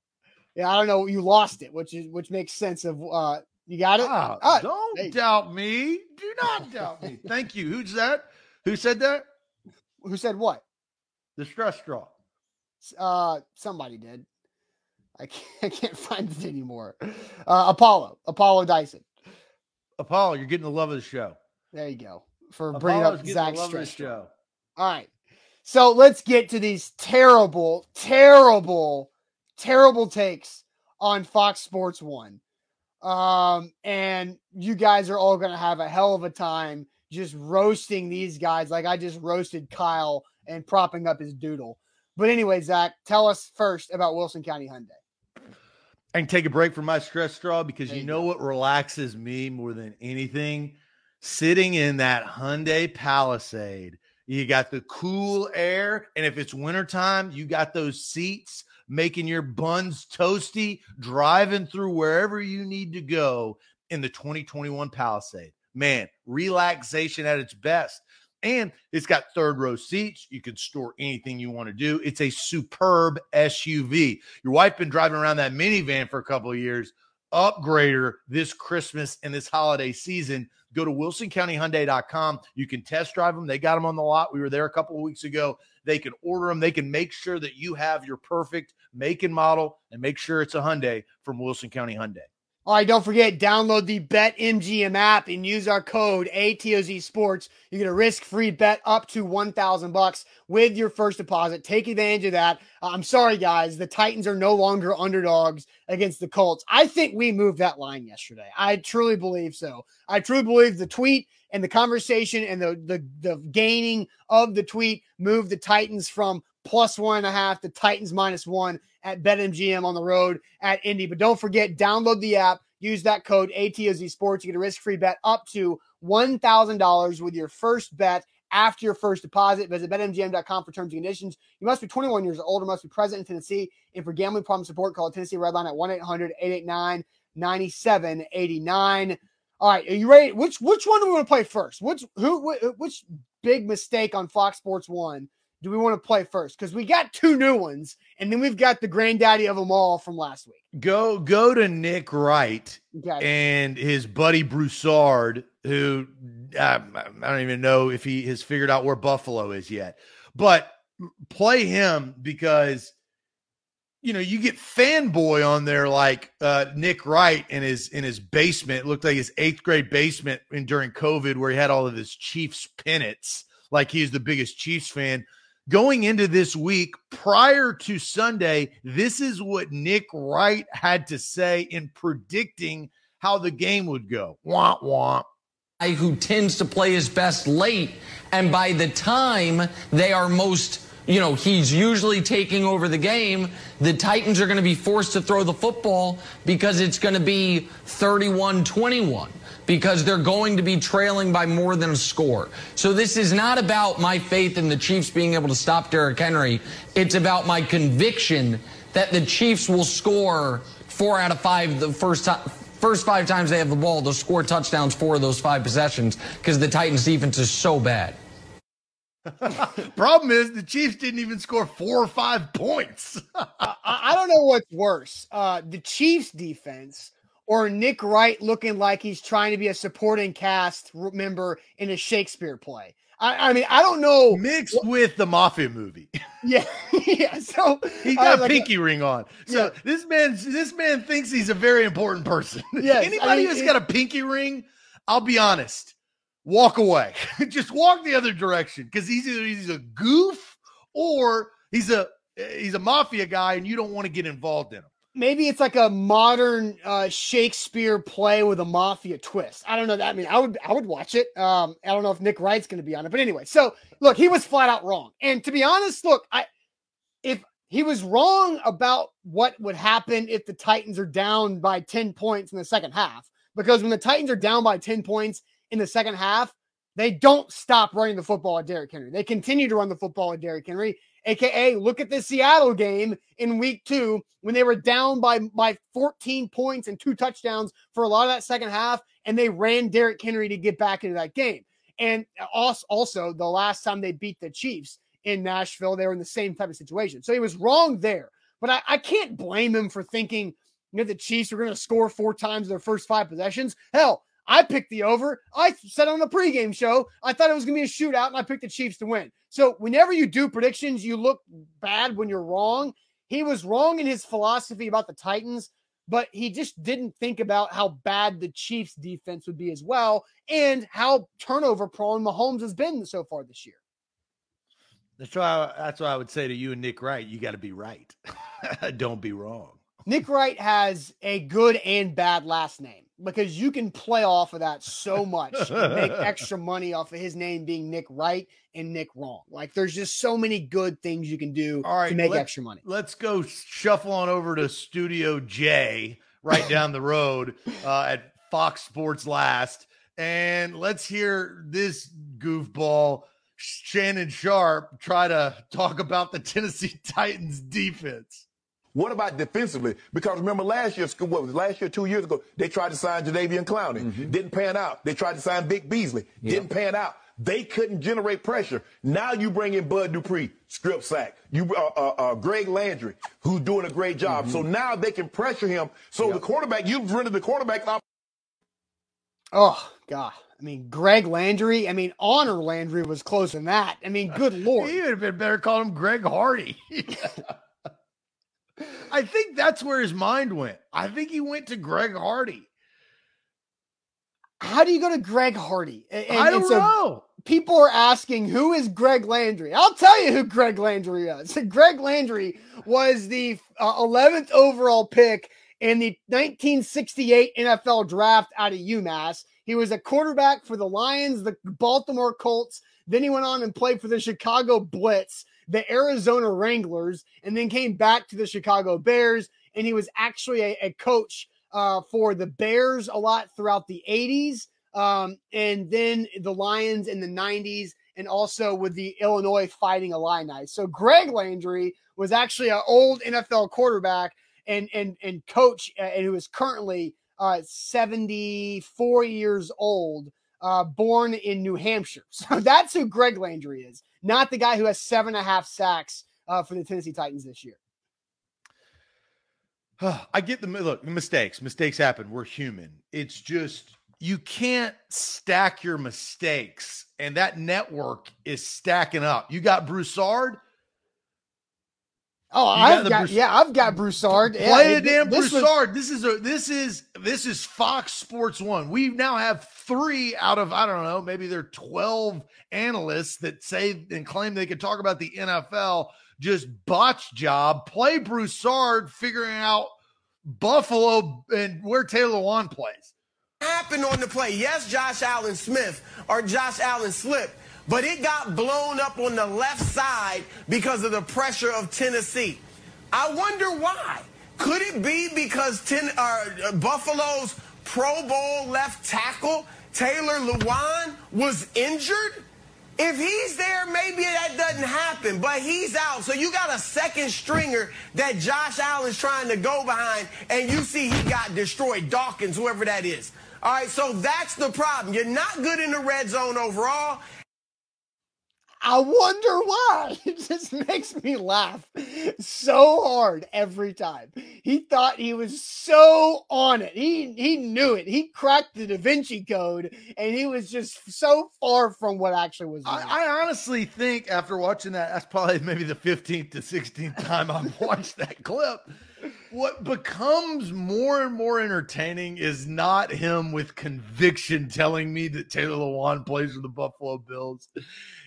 yeah i don't know you lost it which is which makes sense of uh you got it Ah, Ah, don't hey. doubt me. Do not doubt me. Thank you. Who's that? Who said that? who said what The stress straw. Uh somebody did i can't, I can't find it anymore uh apollo apollo dyson Apollo, you're getting the love of the show. There you go. For bringing up getting Zach's the love of the stress. show. All right. So let's get to these terrible, terrible, terrible takes on Fox Sports One. Um, and you guys are all gonna have a hell of a time just roasting these guys like I just roasted Kyle and propping up his doodle. But anyway, Zach, tell us first about Wilson County Hyundai. I can take a break from my stress straw because There you you know go. what relaxes me more than anything? Sitting in that Hyundai Palisade. You got the cool air. And if it's wintertime, you got those seats making your buns toasty, driving through wherever you need to go in the 2021 Palisade. Man, relaxation at its best. And it's got third row seats. You can store anything you want to do. It's a superb SUV. Your wife been driving around that minivan for a couple of years. Upgrader this Christmas and this holiday season. Go to wilsoncountyhyundai.com. You can test drive them. They got them on the lot. We were there a couple of weeks ago. They can order them. They can make sure that you have your perfect make and model and make sure it's a Hyundai from Wilson County Hyundai. All right, don't forget, download the BetMGM app and use our code ATOZ Sports. You get a risk-free bet up to 1000 bucks with your first deposit. Take advantage of that. Uh, I'm sorry, guys. The Titans are no longer underdogs against the Colts. I think we moved that line yesterday. I truly believe so. I truly believe the tweet and the conversation and the, the, the gaining of the tweet moved the Titans from plus one and a half to Titans minus one at BetMGM on the road at Indy. But don't forget, download the app, use that code ATOZ Sports. You get a risk free bet up to $1,000 with your first bet after your first deposit. Visit betmgm.com for terms and conditions. You must be 21 years old or must be present in Tennessee. And for gambling problem support, call Tennessee Redline at 1 800 889 9789. All right, are you ready? Which which one do we want to play first? Which who which big mistake on Fox Sports One do we want to play first? Because we got two new ones, and then we've got the granddaddy of them all from last week. Go go to Nick Wright Okay. and his buddy Broussard, who uh, I don't even know if he has figured out where Buffalo is yet, but play him because you know you get fanboy on there like uh, Nick Wright in his in his basement. It looked like his eighth grade basement in, during COVID, where he had all of his Chiefs pennants, like he's the biggest Chiefs fan. Going into this week prior to Sunday, this is what Nick Wright had to say in predicting how the game would go. Wah. guy who tends to play his best late. And by the time they are most, you know, he's usually taking over the game, the Titans are going to be forced to throw the football because it's going to be 31 21 because they're going to be trailing by more than a score. So this is not about my faith in the Chiefs being able to stop Derrick Henry. It's about my conviction that the Chiefs will score four out of five the first time. First five times they have the ball, they'll score touchdowns four of those five possessions because the Titans defense is so bad. Problem is, the Chiefs didn't even score four or five points. I, I don't know what's worse, uh, the Chiefs defense or Nick Wright looking like he's trying to be a supporting cast member in a Shakespeare play. I, I mean, I don't know. Mixed with the Mafia movie. Yeah, yeah. So He uh, got like, pinky ring on. So Yeah. this man, this man thinks he's a very important person. Yes, I Anybody mean, who's it- got a pinky ring, I'll be honest, walk away. Just walk the other direction because he's either he's a goof or he's a he's a mafia guy, and you don't want to get involved in him. maybe it's like a modern uh, Shakespeare play with a mafia twist. I don't know that. I mean, I would I would watch it. Um, I don't know if Nick Wright's going to be on it, but anyway. So look, he was flat out wrong. And to be honest, look, I if he was wrong about what would happen if the Titans are down by ten points in the second half, because when the Titans are down by ten points in the second half, they don't stop running the football at Derrick Henry. They continue to run the football at Derrick Henry. AKA, look at the Seattle game in week two when they were down by, by 14 points and two touchdowns for a lot of that second half, and they ran Derrick Henry to get back into that game. And also, the last time they beat the Chiefs in Nashville, they were in the same type of situation. So he was wrong there. But I, I can't blame him for thinking you know, the Chiefs are going to score four times their first five possessions. Hell, I picked the over. I said on the pregame show, I thought it was going to be a shootout, and I picked the Chiefs to win. So whenever you do predictions, you look bad when you're wrong. He was wrong in his philosophy about the Titans, but he just didn't think about how bad the Chiefs defense would be as well, and how turnover prone Mahomes has been so far this year. That's why. That's why I would say to you and Nick Wright, you got to be right. Don't be wrong. Nick Wright has a good and bad last name because you can play off of that so much and make extra money off of his name being Nick Wright and Nick Wrong. Like there's just so many good things you can do All right, to make let's- extra money. Let's go shuffle on over to Studio J, right down the road uh, at Fox Sports Last, and let's hear this goofball Shannon Sharpe try to talk about the Tennessee Titans defense. What about defensively? Because remember last year, what was it, last year, two years ago, they tried to sign Jadeveon Clowney. Didn't pan out. They tried to sign Vic Beasley. Didn't pan out. They couldn't generate pressure. Now you bring in Bud Dupree, strip sack. You, uh, uh, uh, Greg Landry, who's doing a great job. So now they can pressure him. So the quarterback, you've rendered the quarterback off. Oh God. I mean, Greg Landry. I mean, Harold Landry was close in that. I mean, good lord. He would have been better calling him Greg Hardy. I think that's where his mind went. I think he went to Greg Hardy. How do you go to Greg Hardy? And- I don't so know. people are asking who is Greg Landry. I'll tell you who Greg Landry is. Greg Landry was the uh, 11th overall pick in the 1968 NFL draft out of UMass. He was a quarterback for the Lions, the Baltimore Colts. Then he went on and played for the Chicago Blitz, the Arizona Wranglers, and then came back to the Chicago Bears. And he was actually a, a coach uh, for the Bears a lot throughout the 80s um, and then the Lions in the 90s, and also with the Illinois Fighting Illini. So Greg Landry was actually an old NFL quarterback and and and coach, uh, and who is currently uh, 74 years old, uh, born in New Hampshire. So that's who Greg Landry is, not the guy who has seven and a half sacks uh, for the Tennessee Titans this year. I get the look, mistakes. Mistakes happen. We're human. It's just you can't stack your mistakes, and that network is stacking up. You got Broussard. Oh, I've the got, Brouss- yeah, I've got Broussard. Yeah, Play a damn this was- Broussard. this is a this is this is Fox Sports One. We now have three out of I don't know, maybe there are twelve analysts that say and claim they could talk about the NFL. Just botch job. Play Broussard figuring out Buffalo and where Taylor Lewan plays. happened on the play. Yes, Josh Allen Smith or Josh Allen slipped, but it got blown up on the left side because of the pressure of Tennessee. I wonder why. Could it be because ten, uh, Buffalo's Pro Bowl left tackle, Taylor Lewan, was injured? If he's there, maybe that doesn't happen, but he's out. So you got a second stringer that Josh Allen's trying to go behind, and you see he got destroyed. Dawkins, whoever that is. All right, so that's the problem. You're not good in the red zone overall. I wonder why. It just makes me laugh so hard every time. He thought he was so on it. He he knew it. He cracked the Da Vinci Code, and he was just so far from what actually was. I, I honestly think after watching that, that's probably maybe the 15th to 16th time I've watched that clip. What becomes more and more entertaining is not him with conviction telling me that Taylor Lewan plays for the Buffalo Bills.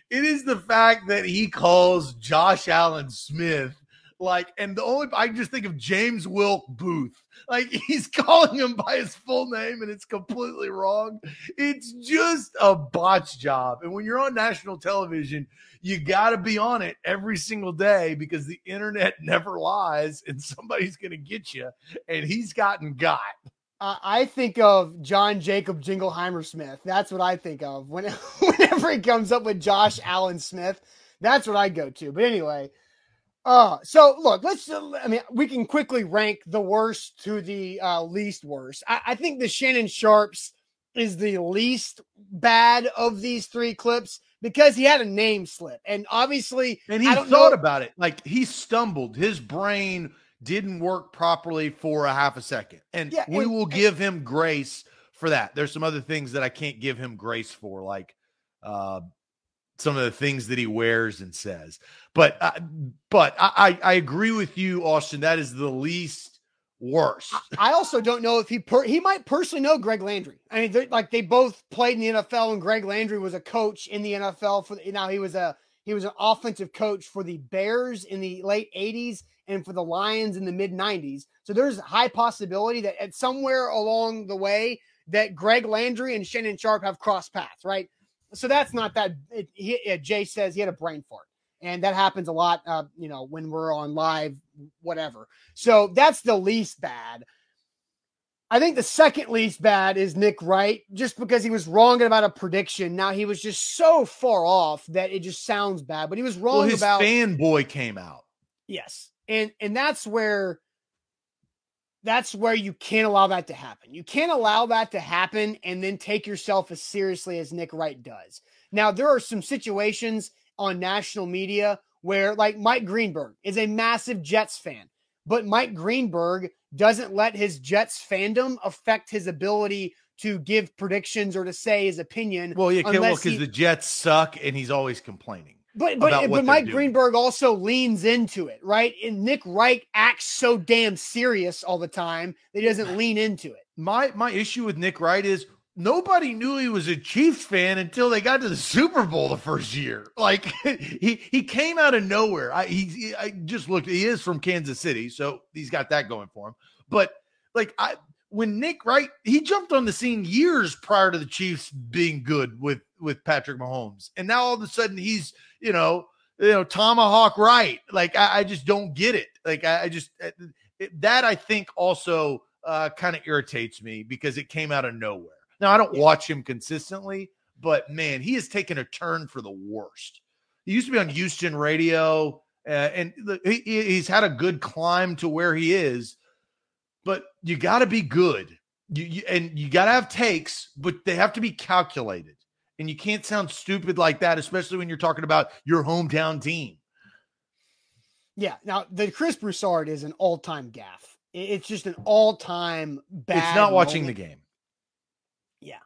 It is the fact that he calls Josh Allen Smith like, and the only I just think of James Wilkes Booth. Like he's calling him by his full name and it's completely wrong. It's just a botch job. And when you're on national television, you got to be on it every single day because the internet never lies and somebody's going to get you. And he's gotten got. Uh, I think of John Jacob Jingleheimer Smith. That's what I think of when, whenever he comes up with Josh Allen Smith. That's what I go to. But anyway, uh, so look, let's. uh, I mean, we can quickly rank the worst to the uh, least worst. I, I think the Shannon Sharpe's is the least bad of these three clips because he had a name slip, and obviously, And he thought know- about it. Like he stumbled. His brain didn't work properly for a half a second. And Yeah, we and- will give him grace for that. There's some other things that I can't give him grace for, like uh, some of the things that he wears and says. But uh, but I, I I agree with you, Austin. That is the least worst. I also don't know if he per- he might personally know Greg Landry. I mean, like they both played in the NFL, and Greg Landry was a coach in the NFL. For the, now he was a he was an offensive coach for the Bears in the late '80s and for the Lions in the mid '90s. So there's high possibility that at somewhere along the way that Greg Landry and Shannon Sharpe have crossed paths, right? So that's not that. It, he, uh, Jay says he had a brain fart, and that happens a lot. Uh, you know, when we're on live, whatever. So that's the least bad. I think the second least bad is Nick Wright, just because he was wrong about a prediction. Now he was just so far off that it just sounds bad, but he was wrong well, his about fanboy came out. yes, and and that's where that's where you can't allow that to happen. You can't allow that to happen and then take yourself as seriously as Nick Wright does. Now there are some situations on national media where, like Mike Greenberg is a massive Jets fan, but Mike Greenberg doesn't let his Jets fandom affect his ability to give predictions or to say his opinion. Well, yeah, because unless he- the Jets suck and he's always complaining. But but, but Mike doing. Greenberg also leans into it, right? And Nick Wright acts so damn serious all the time that he doesn't lean into it. my my issue with Nick Wright is nobody knew he was a Chiefs fan until they got to the Super Bowl the first year. Like he he came out of nowhere. I he- I just looked. He is from Kansas City, so he's got that going for him. But like I when Nick Wright he jumped on the scene years prior to the Chiefs being good with with Patrick Mahomes, and now all of a sudden he's you know you know tomahawk right. Like I, I just don't get it. Like I, I just it, that I think also uh, kind of irritates me because it came out of nowhere. Now I don't watch him consistently, but man, he has taken a turn for the worst. He used to be on Houston radio, uh, and the, he, he's had a good climb to where he is. But you got to be good you, you and you got to have takes, but they have to be calculated. And you can't sound stupid like that, especially when you're talking about your hometown team. Yeah. Now the Chris Broussard is an all-time gaff. It's just an all-time bad. it's not watching moment. the game. Yeah.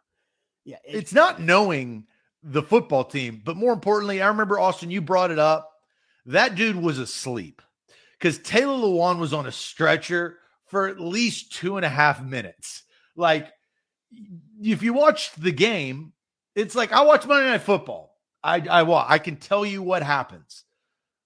Yeah. it- It's not knowing the football team, but more importantly, I remember Austin, you brought it up. That dude was asleep because Taylor Lewan was on a stretcher for at least two and a half minutes. Like, if you watched the game, it's like I watch Monday Night Football. I I wa- I can tell you what happens.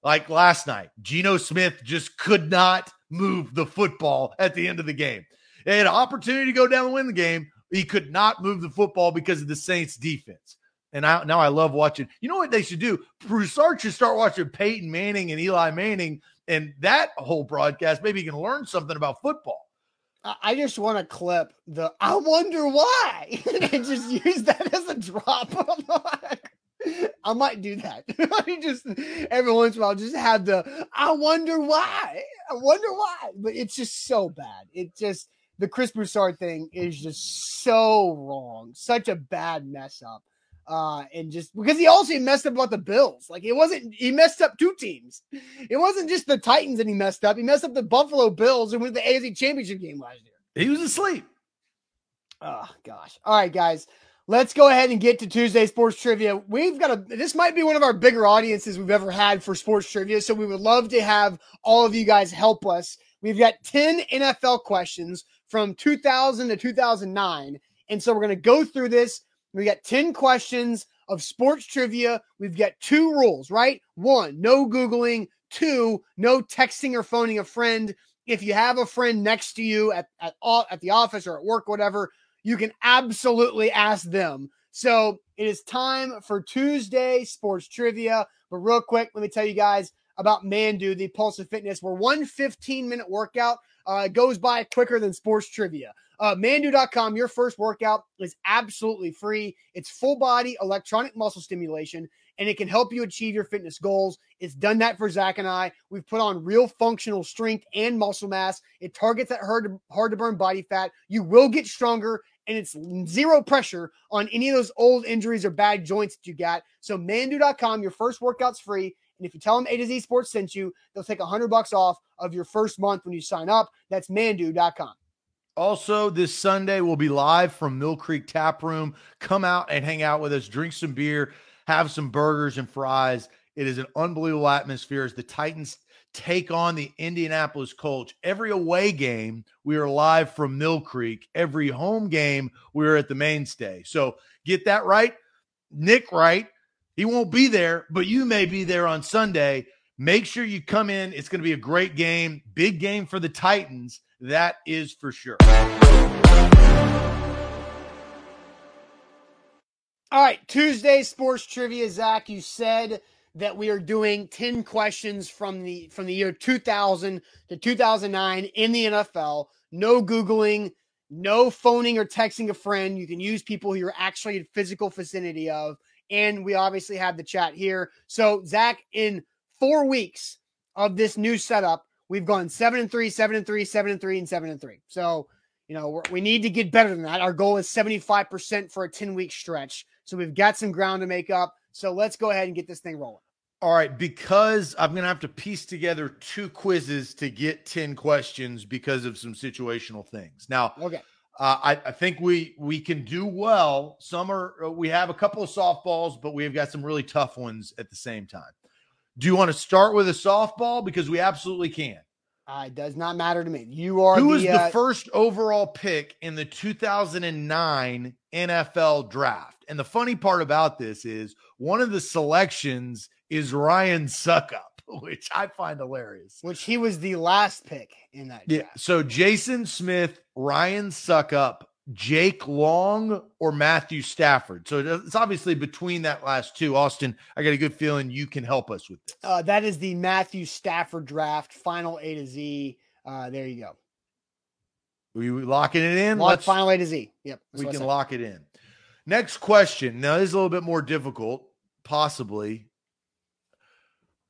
Like last night, Geno Smith just could not move the football at the end of the game. They had an opportunity to go down and win the game. He could not move the football because of the Saints defense. And I, now I love watching. You know what they should do? Broussard should start watching Peyton Manning and Eli Manning and that whole broadcast. Maybe you can learn something about football. I just want to clip the I wonder why and just use that as a drop. I might do that. I just every once in a while, just have the I wonder why. I wonder why. But it's just so bad. It just the Chris Broussard thing is just so wrong. Such a bad mess up. Uh, and just because he also messed up about the Bills. Like it wasn't he messed up two teams. It wasn't just the Titans that he messed up. He messed up the Buffalo Bills and with the AFC championship game last year. He was asleep. Oh gosh. All right, guys. Let's go ahead and get to Tuesday sports trivia. We've got a this might be one of our bigger audiences we've ever had for sports trivia. So we would love to have all of you guys help us. We've got 10 NFL questions from 2000 to 2009. And so we're going to go through this. We got 10 questions of sports trivia. We've got two rules, right? One, no Googling. Two, no texting or phoning a friend. If you have a friend next to you at, at, at the office or at work, whatever, you can absolutely ask them. So it is time for Tuesday sports trivia. But real quick, let me tell you guys about Manduu, the Pulse of Fitness, where one 15 minute workout uh, goes by quicker than sports trivia. Uh, Manduu.com, your first workout is absolutely free. It's full body electronic muscle stimulation, and it can help you achieve your fitness goals. It's done that for Zach and I. We've put on real functional strength and muscle mass. It targets that hard to, hard to burn body fat. You will get stronger, and it's zero pressure on any of those old injuries or bad joints that you got. So, Manduu.com, your first workout's free. And if you tell them A to Z Sports sent you, they'll take a hundred bucks off of your first month when you sign up. That's Manduu.com. Also, this Sunday, we'll be live from Mill Creek Tap Room. Come out and hang out with us, drink some beer, have some burgers and fries. It is an unbelievable atmosphere as the Titans take on the Indianapolis Colts. Every away game, we are live from Mill Creek. Every home game, we're at the mainstay. So get that right. Nick right. He won't be there, but you may be there on Sunday. Make sure you come in. It's going to be a great game, big game for the Titans. That is for sure. All right, Tuesday sports trivia. Zach, you said that we are doing 10 questions from the from the year 2000 to 2009 in the NFL. No googling, no phoning or texting a friend. You can use people who you're actually in physical vicinity of, and we obviously have the chat here. So Zach, in four weeks of this new setup, we've gone seven and three, seven and three, seven and three, and seven and three. So you know we're, we need to get better than that. Our goal is 75 percent for a 10 week stretch. So we've got some ground to make up. So let's go ahead and get this thing rolling. All right, because I'm going to have to piece together two quizzes to get 10 questions because of some situational things. Now, Okay. uh, I, I think we we can do well. Some are uh, we have a couple of softballs, but we've got some really tough ones at the same time. Do you want to start with a softball because we absolutely can? Uh, it does not matter to me. You are Who the, was the uh, first overall pick in the 2009 NFL draft? And the funny part about this is one of the selections is Ryan Succop, which I find hilarious. which he was the last pick in that. Yeah. So Jason Smith, Ryan Succop, Jake Long, or Matthew Stafford. So it's obviously between that last two. Austin, I got a good feeling you can help us with this. Uh, that is the Matthew Stafford draft, final A to Z. Uh, there you go. we we locking it in? Lock Let's- final A to Z. Yep. we can lock it in. Next question. Now, this is a little bit more difficult, possibly.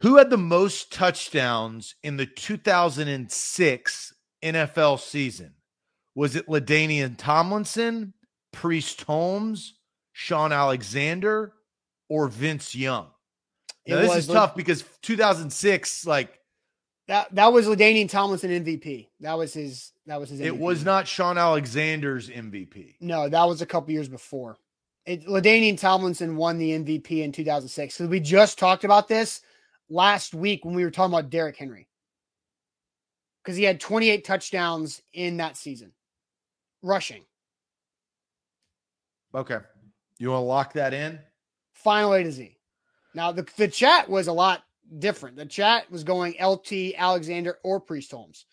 Who had the most touchdowns in the 2006 NFL season? Was it LaDainian Tomlinson, Priest Holmes, Shaun Alexander, or Vince Young? Now, this was is tough because 2006, like That that was LaDainian Tomlinson MVP. That was his. That was his. it was not Shaun Alexander's MVP. No, that was a couple years before. It, LaDainian Tomlinson won the MVP in 2006. So we just talked about this last week when we were talking about Derrick Henry because he had 28 touchdowns in that season, rushing. Okay. You want to lock that in? Final A to Z. Now the the chat was a lot different. The chat was going LT, Alexander, or Priest Holmes,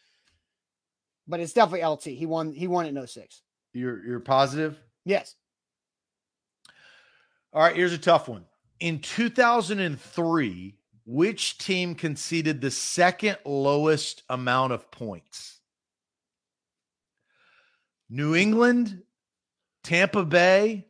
but it's definitely LT. He won. He won in 06. You're you're positive? Yes. All right, here's a tough one. In 2003, which team conceded the second lowest amount of points? New England, Tampa Bay,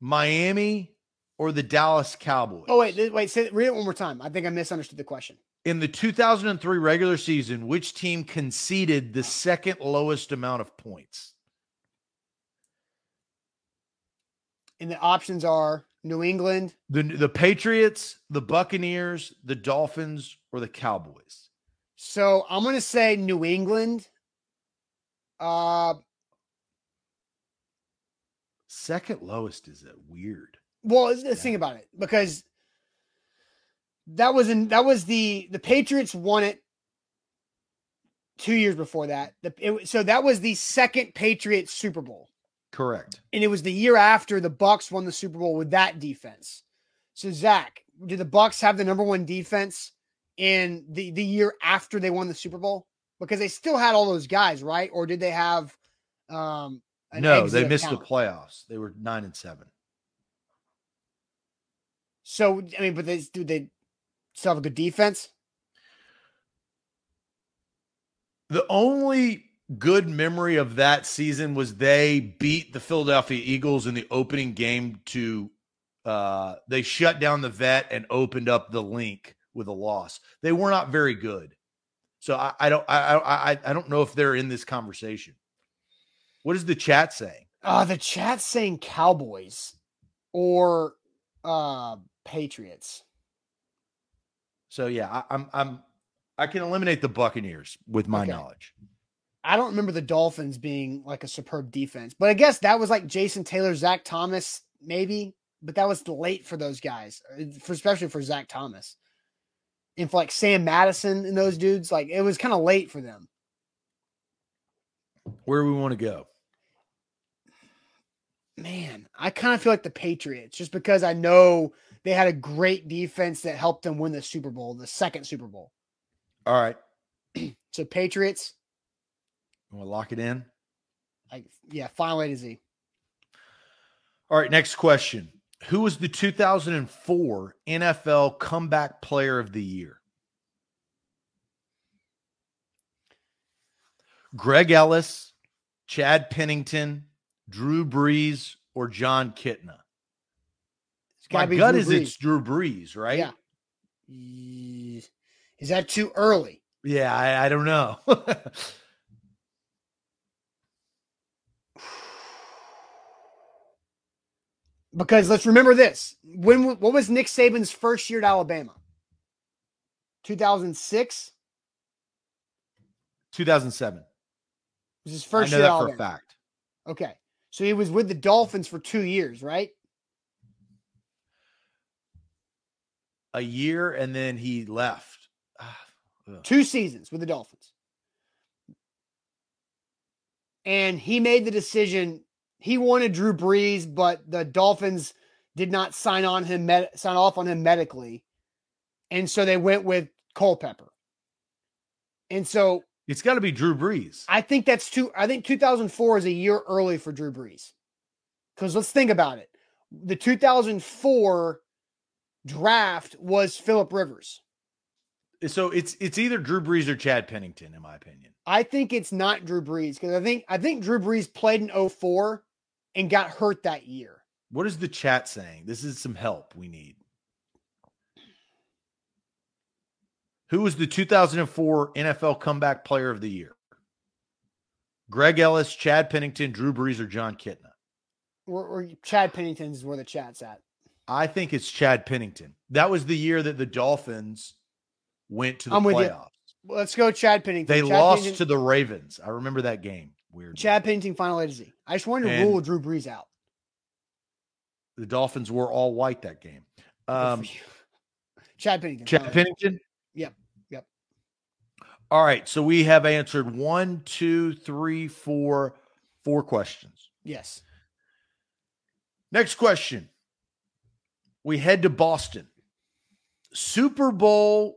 Miami, or the Dallas Cowboys? Oh wait, wait. Say, read it one more time. I think I misunderstood the question. In the 2003 regular season, which team conceded the second lowest amount of points? And the options are New England, The the Patriots, the Buccaneers, the Dolphins, or the Cowboys? So I'm gonna say New England. Uh, Second lowest is a weird. well, let's, let's think about it because that was in that was the the Patriots won it two years before that. The it, so that was the second Patriots Super Bowl, Correct. and it was the year after the Bucks won the Super Bowl with that defense. So Zach, did the Bucks have the number one defense in the the year after they won the Super Bowl? Because they still had all those guys, right? Or did they have? um No, they missed the playoffs. They were nine and seven. So I mean, but they do they still have a good defense? The only good memory of that season was they beat the Philadelphia Eagles in the opening game to uh they shut down the vet and opened up the Linc with a loss. They were not very good. So I, I don't I, I I I don't know if they're in this conversation. What is the chat saying? Uh the chat's saying Cowboys or uh Patriots. So yeah, I, I'm I'm I can eliminate the Buccaneers with my Okay. knowledge. I don't remember the Dolphins being like a superb defense, but I guess that was like Jason Taylor, Zach Thomas, maybe. But that was late for those guys, uh, for especially for Zach Thomas, and for like Sam Madison and those dudes. Like it was kind of late for them. Where do we want to go? Man, I kind of feel like the Patriots, just because I know they had a great defense that helped them win the Super Bowl, the second Super Bowl. All right. So Patriots, You want to lock it in? like yeah, final A to Z. All right, next question. Who was the 2004 NFL Comeback Player of the Year? Greg Ellis, Chad Pennington, Drew Brees, or Jon Kitna? My gut Drew is Brees. it's Drew Brees, right? Yeah. Is that too early? Yeah, I, I don't know. Because let's remember this: when what was Nick Saban's first year at Alabama? Two thousand six 2007. was his I first know year. that at for a fact. Okay, so he was with the Dolphins for two years, right? A year and then he left. Two seasons with the Dolphins, and he made the decision. He wanted Drew Brees, but the Dolphins did not sign on him, med- sign off on him medically, and so they went with Culpepper. And so It's got to be Drew Brees. I think that's too. I think 2004 is a year early for Drew Brees. Because let's think about it. The 2004 draft was Philip Rivers. So it's it's either Drew Brees or Chad Pennington, in my opinion. I think it's not Drew Brees because I think I think Drew Brees played in 04 and got hurt that year. What is the chat saying? This is some help we need. Who was the 2004 NFL Comeback Player of the Year? Greg Ellis, Chad Pennington, Drew Brees, or Jon Kitna? Or, or Chad Pennington's where the chat's at. I think it's Chad Pennington. That was the year that the Dolphins went to the I'm playoffs. Let's go, Chad Pennington. They Chad lost Pennington, to the Ravens. I remember that game. Weird. Chad Pennington final A to Z. I just wanted to And- rule Drew Brees out. The Dolphins were all white that game. Um. Chad Pennington. Chad. Pennington. All right. So we have answered one, two, three, four, four questions. Yes. Next question. We head to Boston. Super Bowl,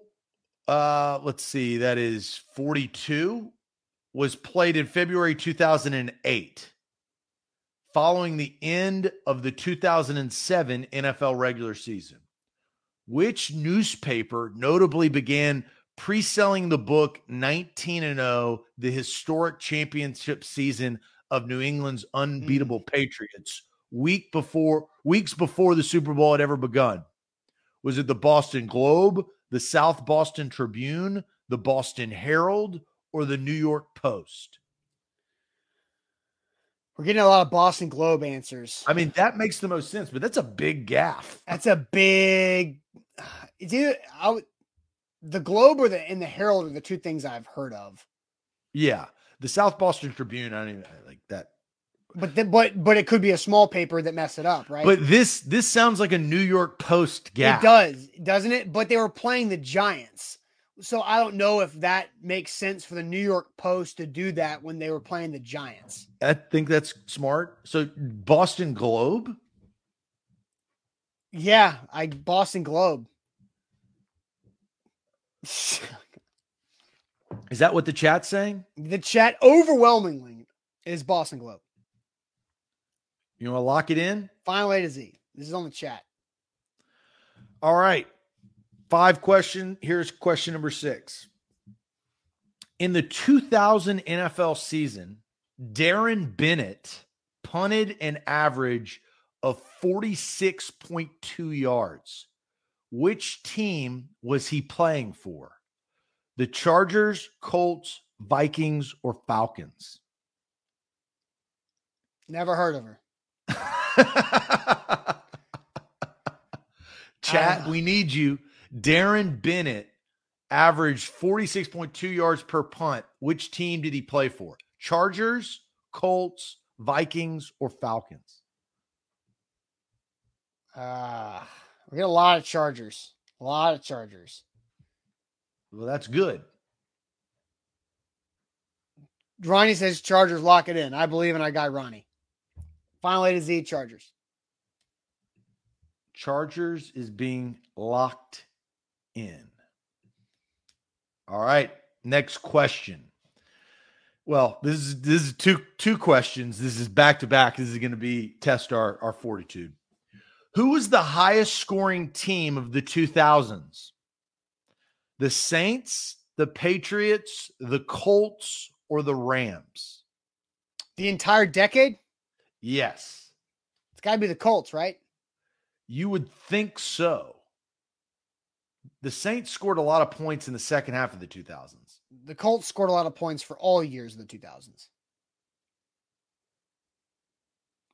uh, let's see, that is 42, was played in February 2008, following the end of the 2007 NFL regular season. Which newspaper notably began pre selling the book 19 and 0, the historic championship season of New England's mm. unbeatable Patriots? week before weeks before the Super Bowl had ever begun? Was it the Boston Globe, the South Boston Tribune, the Boston Herald, or the New York Post? We're getting a lot of Boston Globe answers. I mean, that makes the most sense, but that's a big gaff. That's a big. Either I would, the Globe or the and the Herald are the two things I've heard of. Yeah. The South Boston Tribune, I don't even like that. But the, but but it could be a small paper that messed it up, right? But this this sounds like a New York Post gaff. It does, doesn't it? But they were playing the Giants. So I don't know if that makes sense for the New York Post to do that when they were playing the Giants. I think that's smart. So Boston Globe? Yeah, I Boston Globe. Is that what the chat's saying? the chat overwhelmingly is Boston Globe. You want to lock it in? Final A to Z. This is on the chat. All right. Five question. Here's question number six. In the 2000 NFL season, Darren Bennett punted an average of 46.2 yards. Which team was he playing for? The Chargers, Colts, Vikings, or Falcons? Never heard of her. Chat, we need you. Darren Bennett averaged 46.2 yards per punt. Which team did he play for? Chargers, Colts, Vikings, or Falcons? Uh, we get a lot of Chargers. A lot of Chargers. Well, that's good. Ronnie says Chargers lock it in. I believe in our guy Ronnie. Final A to Z Chargers. Chargers is being locked in. All right. Next question. Well, this is this is two two questions. This is back to back. This is going to be test our our fortitude. Who was the highest scoring team of the 2000s? The Saints, the Patriots, the Colts, or the Rams? The entire decade? Yes. It's got to be the Colts, right? You would think so. The Saints scored a lot of points in the second half of the 2000s. The Colts scored a lot of points for all years of the 2000s.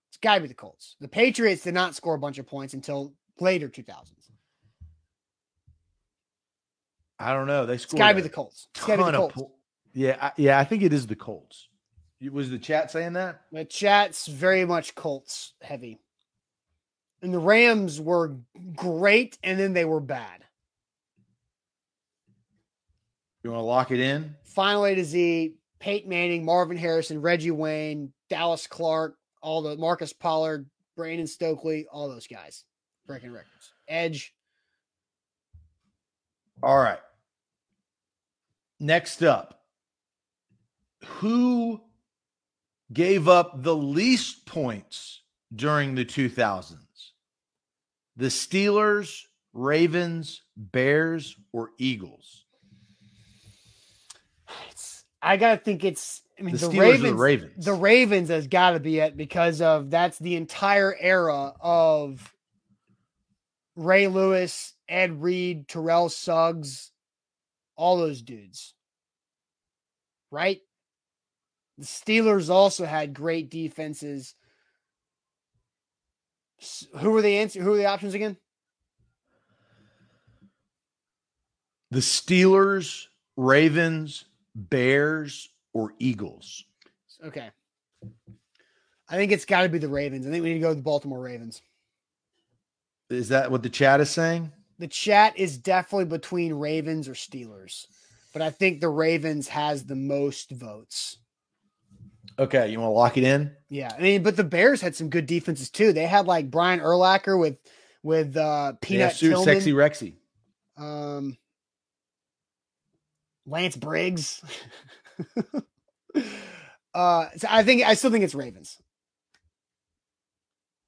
It's got to be the Colts. The Patriots did not score a bunch of points until later 2000s. I don't know. They It's scored. got to be the Colts. It's got to be the Colts. po- yeah, I, yeah. I think it is the Colts. Was the chat saying that? The chat's very much Colts heavy. And the Rams were great and then they were bad. You want to lock it in? Final A to Z, Peyton Manning, Marvin Harrison, Reggie Wayne, Dallas Clark, all the Marcus Pollard, Brandon Stokley, all those guys breaking records. Edge, All right. Next up, who gave up the least points during the 2000s? The Steelers, Ravens, Bears, or Eagles? I gotta think it's. I mean, The the, Ravens, the Ravens? The Ravens has got to be it because of that's the entire era of Ray Lewis, Ed Reed, Terrell Suggs, all those dudes. Right? The Steelers also had great defenses. Who were the answer? Who were the options again? The Steelers, Ravens, Bears, or Eagles? Okay. I think it's got to be the Ravens. I think we need to go with the Baltimore Ravens. Is that what the chat is saying? The chat is definitely between Ravens or Steelers, but I think the Ravens has the most votes. Okay, you want to lock it in? Yeah, I mean, but the Bears had some good defenses too. They had like Brian Urlacher with with uh Yeah, Peanut Sue, Tillman, sexy Rexy. um, Lance Briggs. uh, so I think I still think it's Ravens.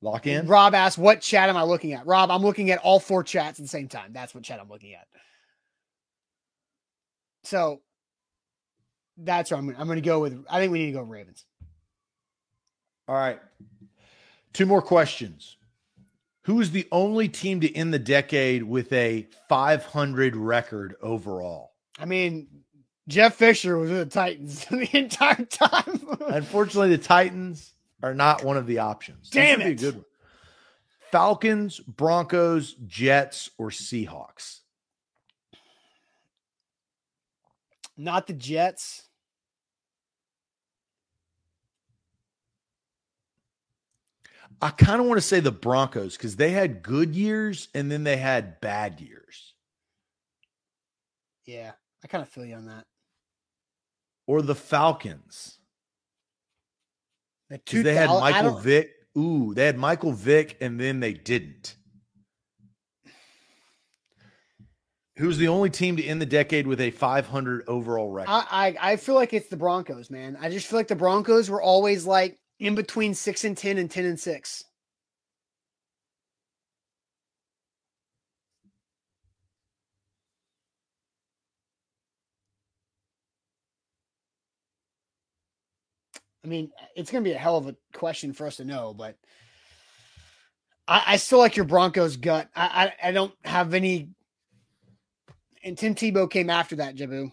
Lock in. Rob asked, "What chat am I looking at?" Rob, I'm looking at all four chats at the same time. That's what chat I'm looking at. So that's what I'm. gonna- I'm going to go with. I think we need to go Ravens. All right. Two more questions. Who is the only team to end the decade with a 500 record overall? I mean, Jeff Fisher was with the Titans the entire time. Unfortunately, the Titans are not one of the options. Damn would be it. a good one. Falcons, Broncos, Jets, or Seahawks? Not the Jets. I kind of want to say the Broncos because they had good years and then they had bad years. Yeah, I kind of feel you on that. Or the Falcons. The 'Cause they had 2000 Michael Vick. Ooh, they had Michael Vick and then they didn't. Who's the only team to end the decade with a 500 overall record? I, I I feel like it's the Broncos, man. I just feel like the Broncos were always like in between six and ten and ten and six. I mean, it's going to be a hell of a question for us to know, but I, I still like your Broncos gut. I, I I don't have any. And Tim Tebow came after that, Jabu.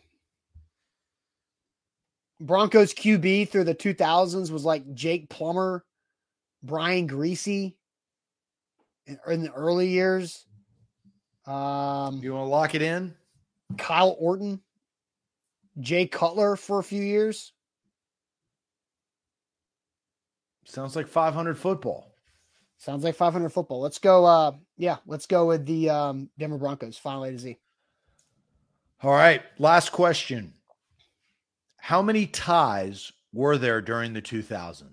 Broncos QB through the 2000s was like Jake Plummer, Brian Griese in, in the early years. Um, you want to lock it in? Kyle Orton, Jay Cutler for a few years. Sounds like 500 football. Sounds like 500 football. Let's go. Uh, yeah, let's go with the um, Denver Broncos. Final A to Z. All right. Last question. How many ties were there during the 2000s?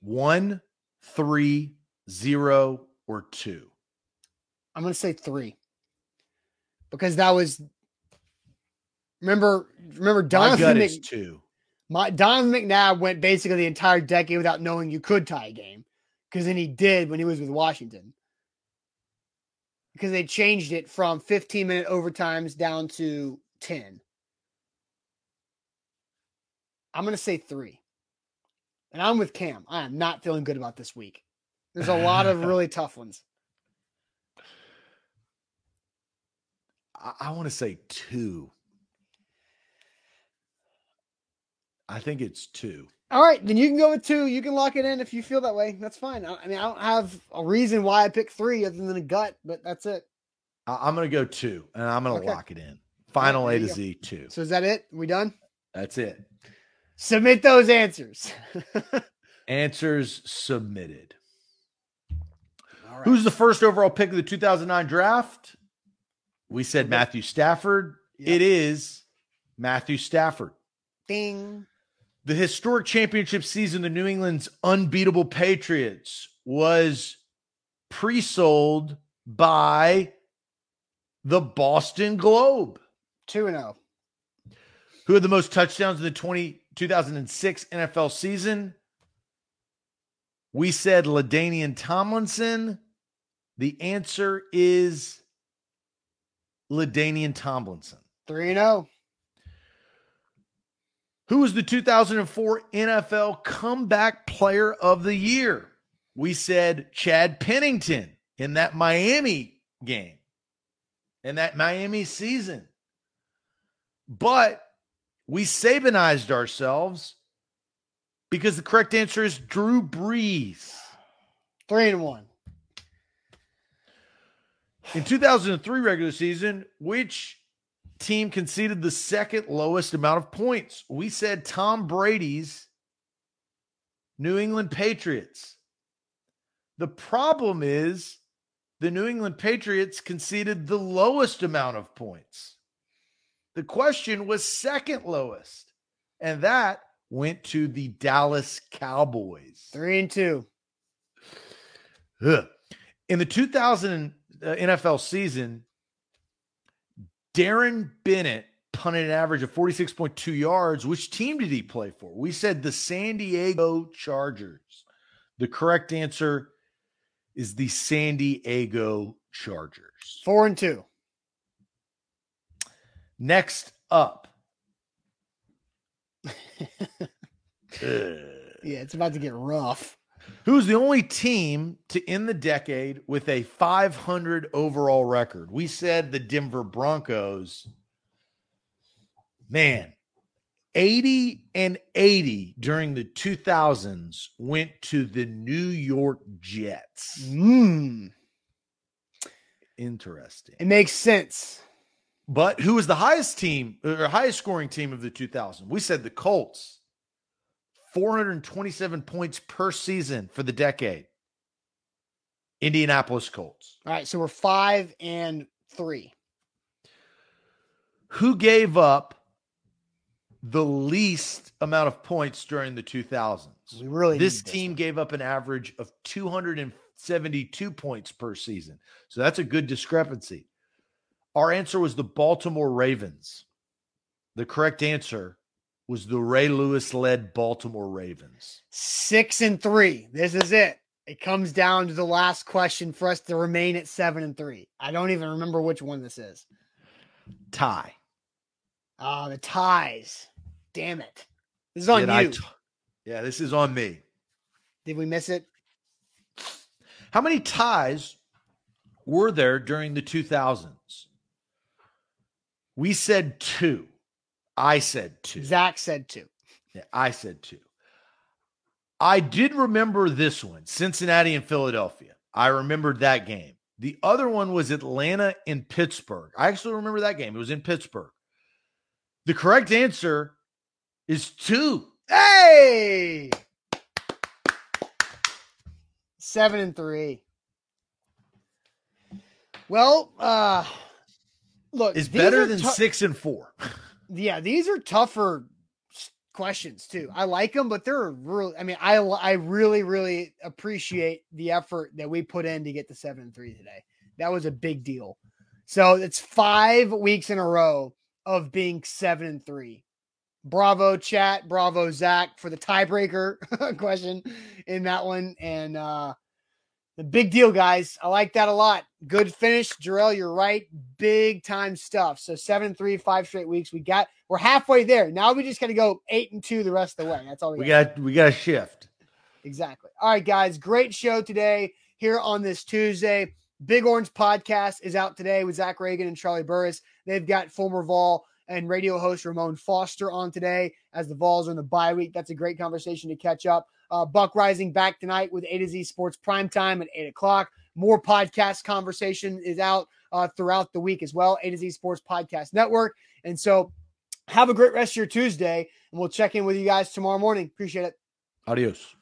One, three, zero, or two? I'm going to say three because that was. Remember, remember My Donovan gut Mc- is two. My Donovan McNabb went basically the entire decade without knowing you could tie a game, because then he did when he was with Washington. Because they changed it from 15 minute overtimes down to 10. I'm going to say three. And I'm with Cam. I am not feeling good about this week. There's a lot of really tough ones. I, I want to say two. I think it's two. All right, then you can go with two. You can lock it in if you feel that way. That's fine. I, I mean, I don't have a reason why I picked three other than a gut, but that's it. I, am going to go two, and I'm going to Okay. lock it in. Final A to go. Z, two. So is that it? we done? That's it. Submit those answers. Answers submitted. Right. Who's the first overall pick of the 2009 draft? We said Matthew Stafford. Yep. It is Matthew Stafford. Ding. The historic championship season, the New England's unbeatable Patriots was pre sold by the Boston Globe. 2 and oh. 0. Who had the most touchdowns in the 20, 2006 NFL season? We said LaDainian Tomlinson. The answer is LaDainian Tomlinson. 3 and oh. 0. Who was the 2004 NFL Comeback Player of the Year? We said Chad Pennington in that Miami game, in that Miami season. But We Sabanized ourselves because the correct answer is Drew Brees. Three and one. In 2003 regular season, which team conceded the second lowest amount of points? We said Tom Brady's New England Patriots. The problem is the New England Patriots conceded the lowest amount of points. The question was second lowest, and that went to the Dallas Cowboys. Three and two. Ugh. In the 2000 uh, NFL season, Darren Bennett punted an average of 46.2 yards. Which team did he play for? We said the San Diego Chargers. The correct answer is the San Diego Chargers. Four and two. Next up. Yeah, it's about to get rough. Who's the only team to end the decade with a 500 overall record? We said the Denver Broncos. Man, 80 and 80 during the 2000s went to the New York Jets. Mm, Interesting. it makes sense. But who was the highest team or highest scoring team of the 2000? We said the Colts. 427 points per season for the decade. Indianapolis Colts. All right, so we're five and three. Who gave up the least amount of points during the 2000s? We really this need this team gave up an average of 272 points per season. So that's a good discrepancy. Our answer was the Baltimore Ravens. The correct answer was the Ray Lewis led Baltimore Ravens. six and three. This is it. It comes down to the last question for us to remain at seven and three. I don't even remember which one this is. Tie. Ah, the ties. Damn it. This is on Did you. T- yeah, this is on me. Did we miss it? How many ties were there during the 2000s? We said two. I said two. Zach said two. Yeah, I said two. I did remember this one Cincinnati and Philadelphia. I remembered that game. The other one was Atlanta and Pittsburgh. I actually remember that game. It was in Pittsburgh. The correct answer is two. Hey! Seven and three. Well, uh look, Is better than tou- six and four. Yeah, these are tougher questions too. I like them, but they're really. I mean, I I really really appreciate the effort that we put in to get to seven and three today. That was a big deal. So it's five weeks in a row of being seven and three. Bravo, chat. Bravo, Zach, for the tiebreaker question in that one. And uh the big deal, guys. I like that a lot. Good finish, Jarrell. You're right. Big time stuff. So seven three, five straight weeks. We got. We're halfway there. Now we just got to go eight and two the rest of the way. That's all we, We got. got we got a shift. Exactly. All right, guys. Great show today here on this Tuesday. Big Orange podcast is out today with Zach Reagan and Charlie Burris. They've got former Vol and radio host Ramon Foster on today as the Vols are in the bye week. That's a great conversation to catch up. Uh, Buck Reising back tonight with A to Z Sports Prime Time at 8 o'clock. More podcast conversation is out uh, throughout the week as well. A to Z Sports Podcast Network. And so have a great rest of your Tuesday, and we'll check in with you guys tomorrow morning. Appreciate it. Adios.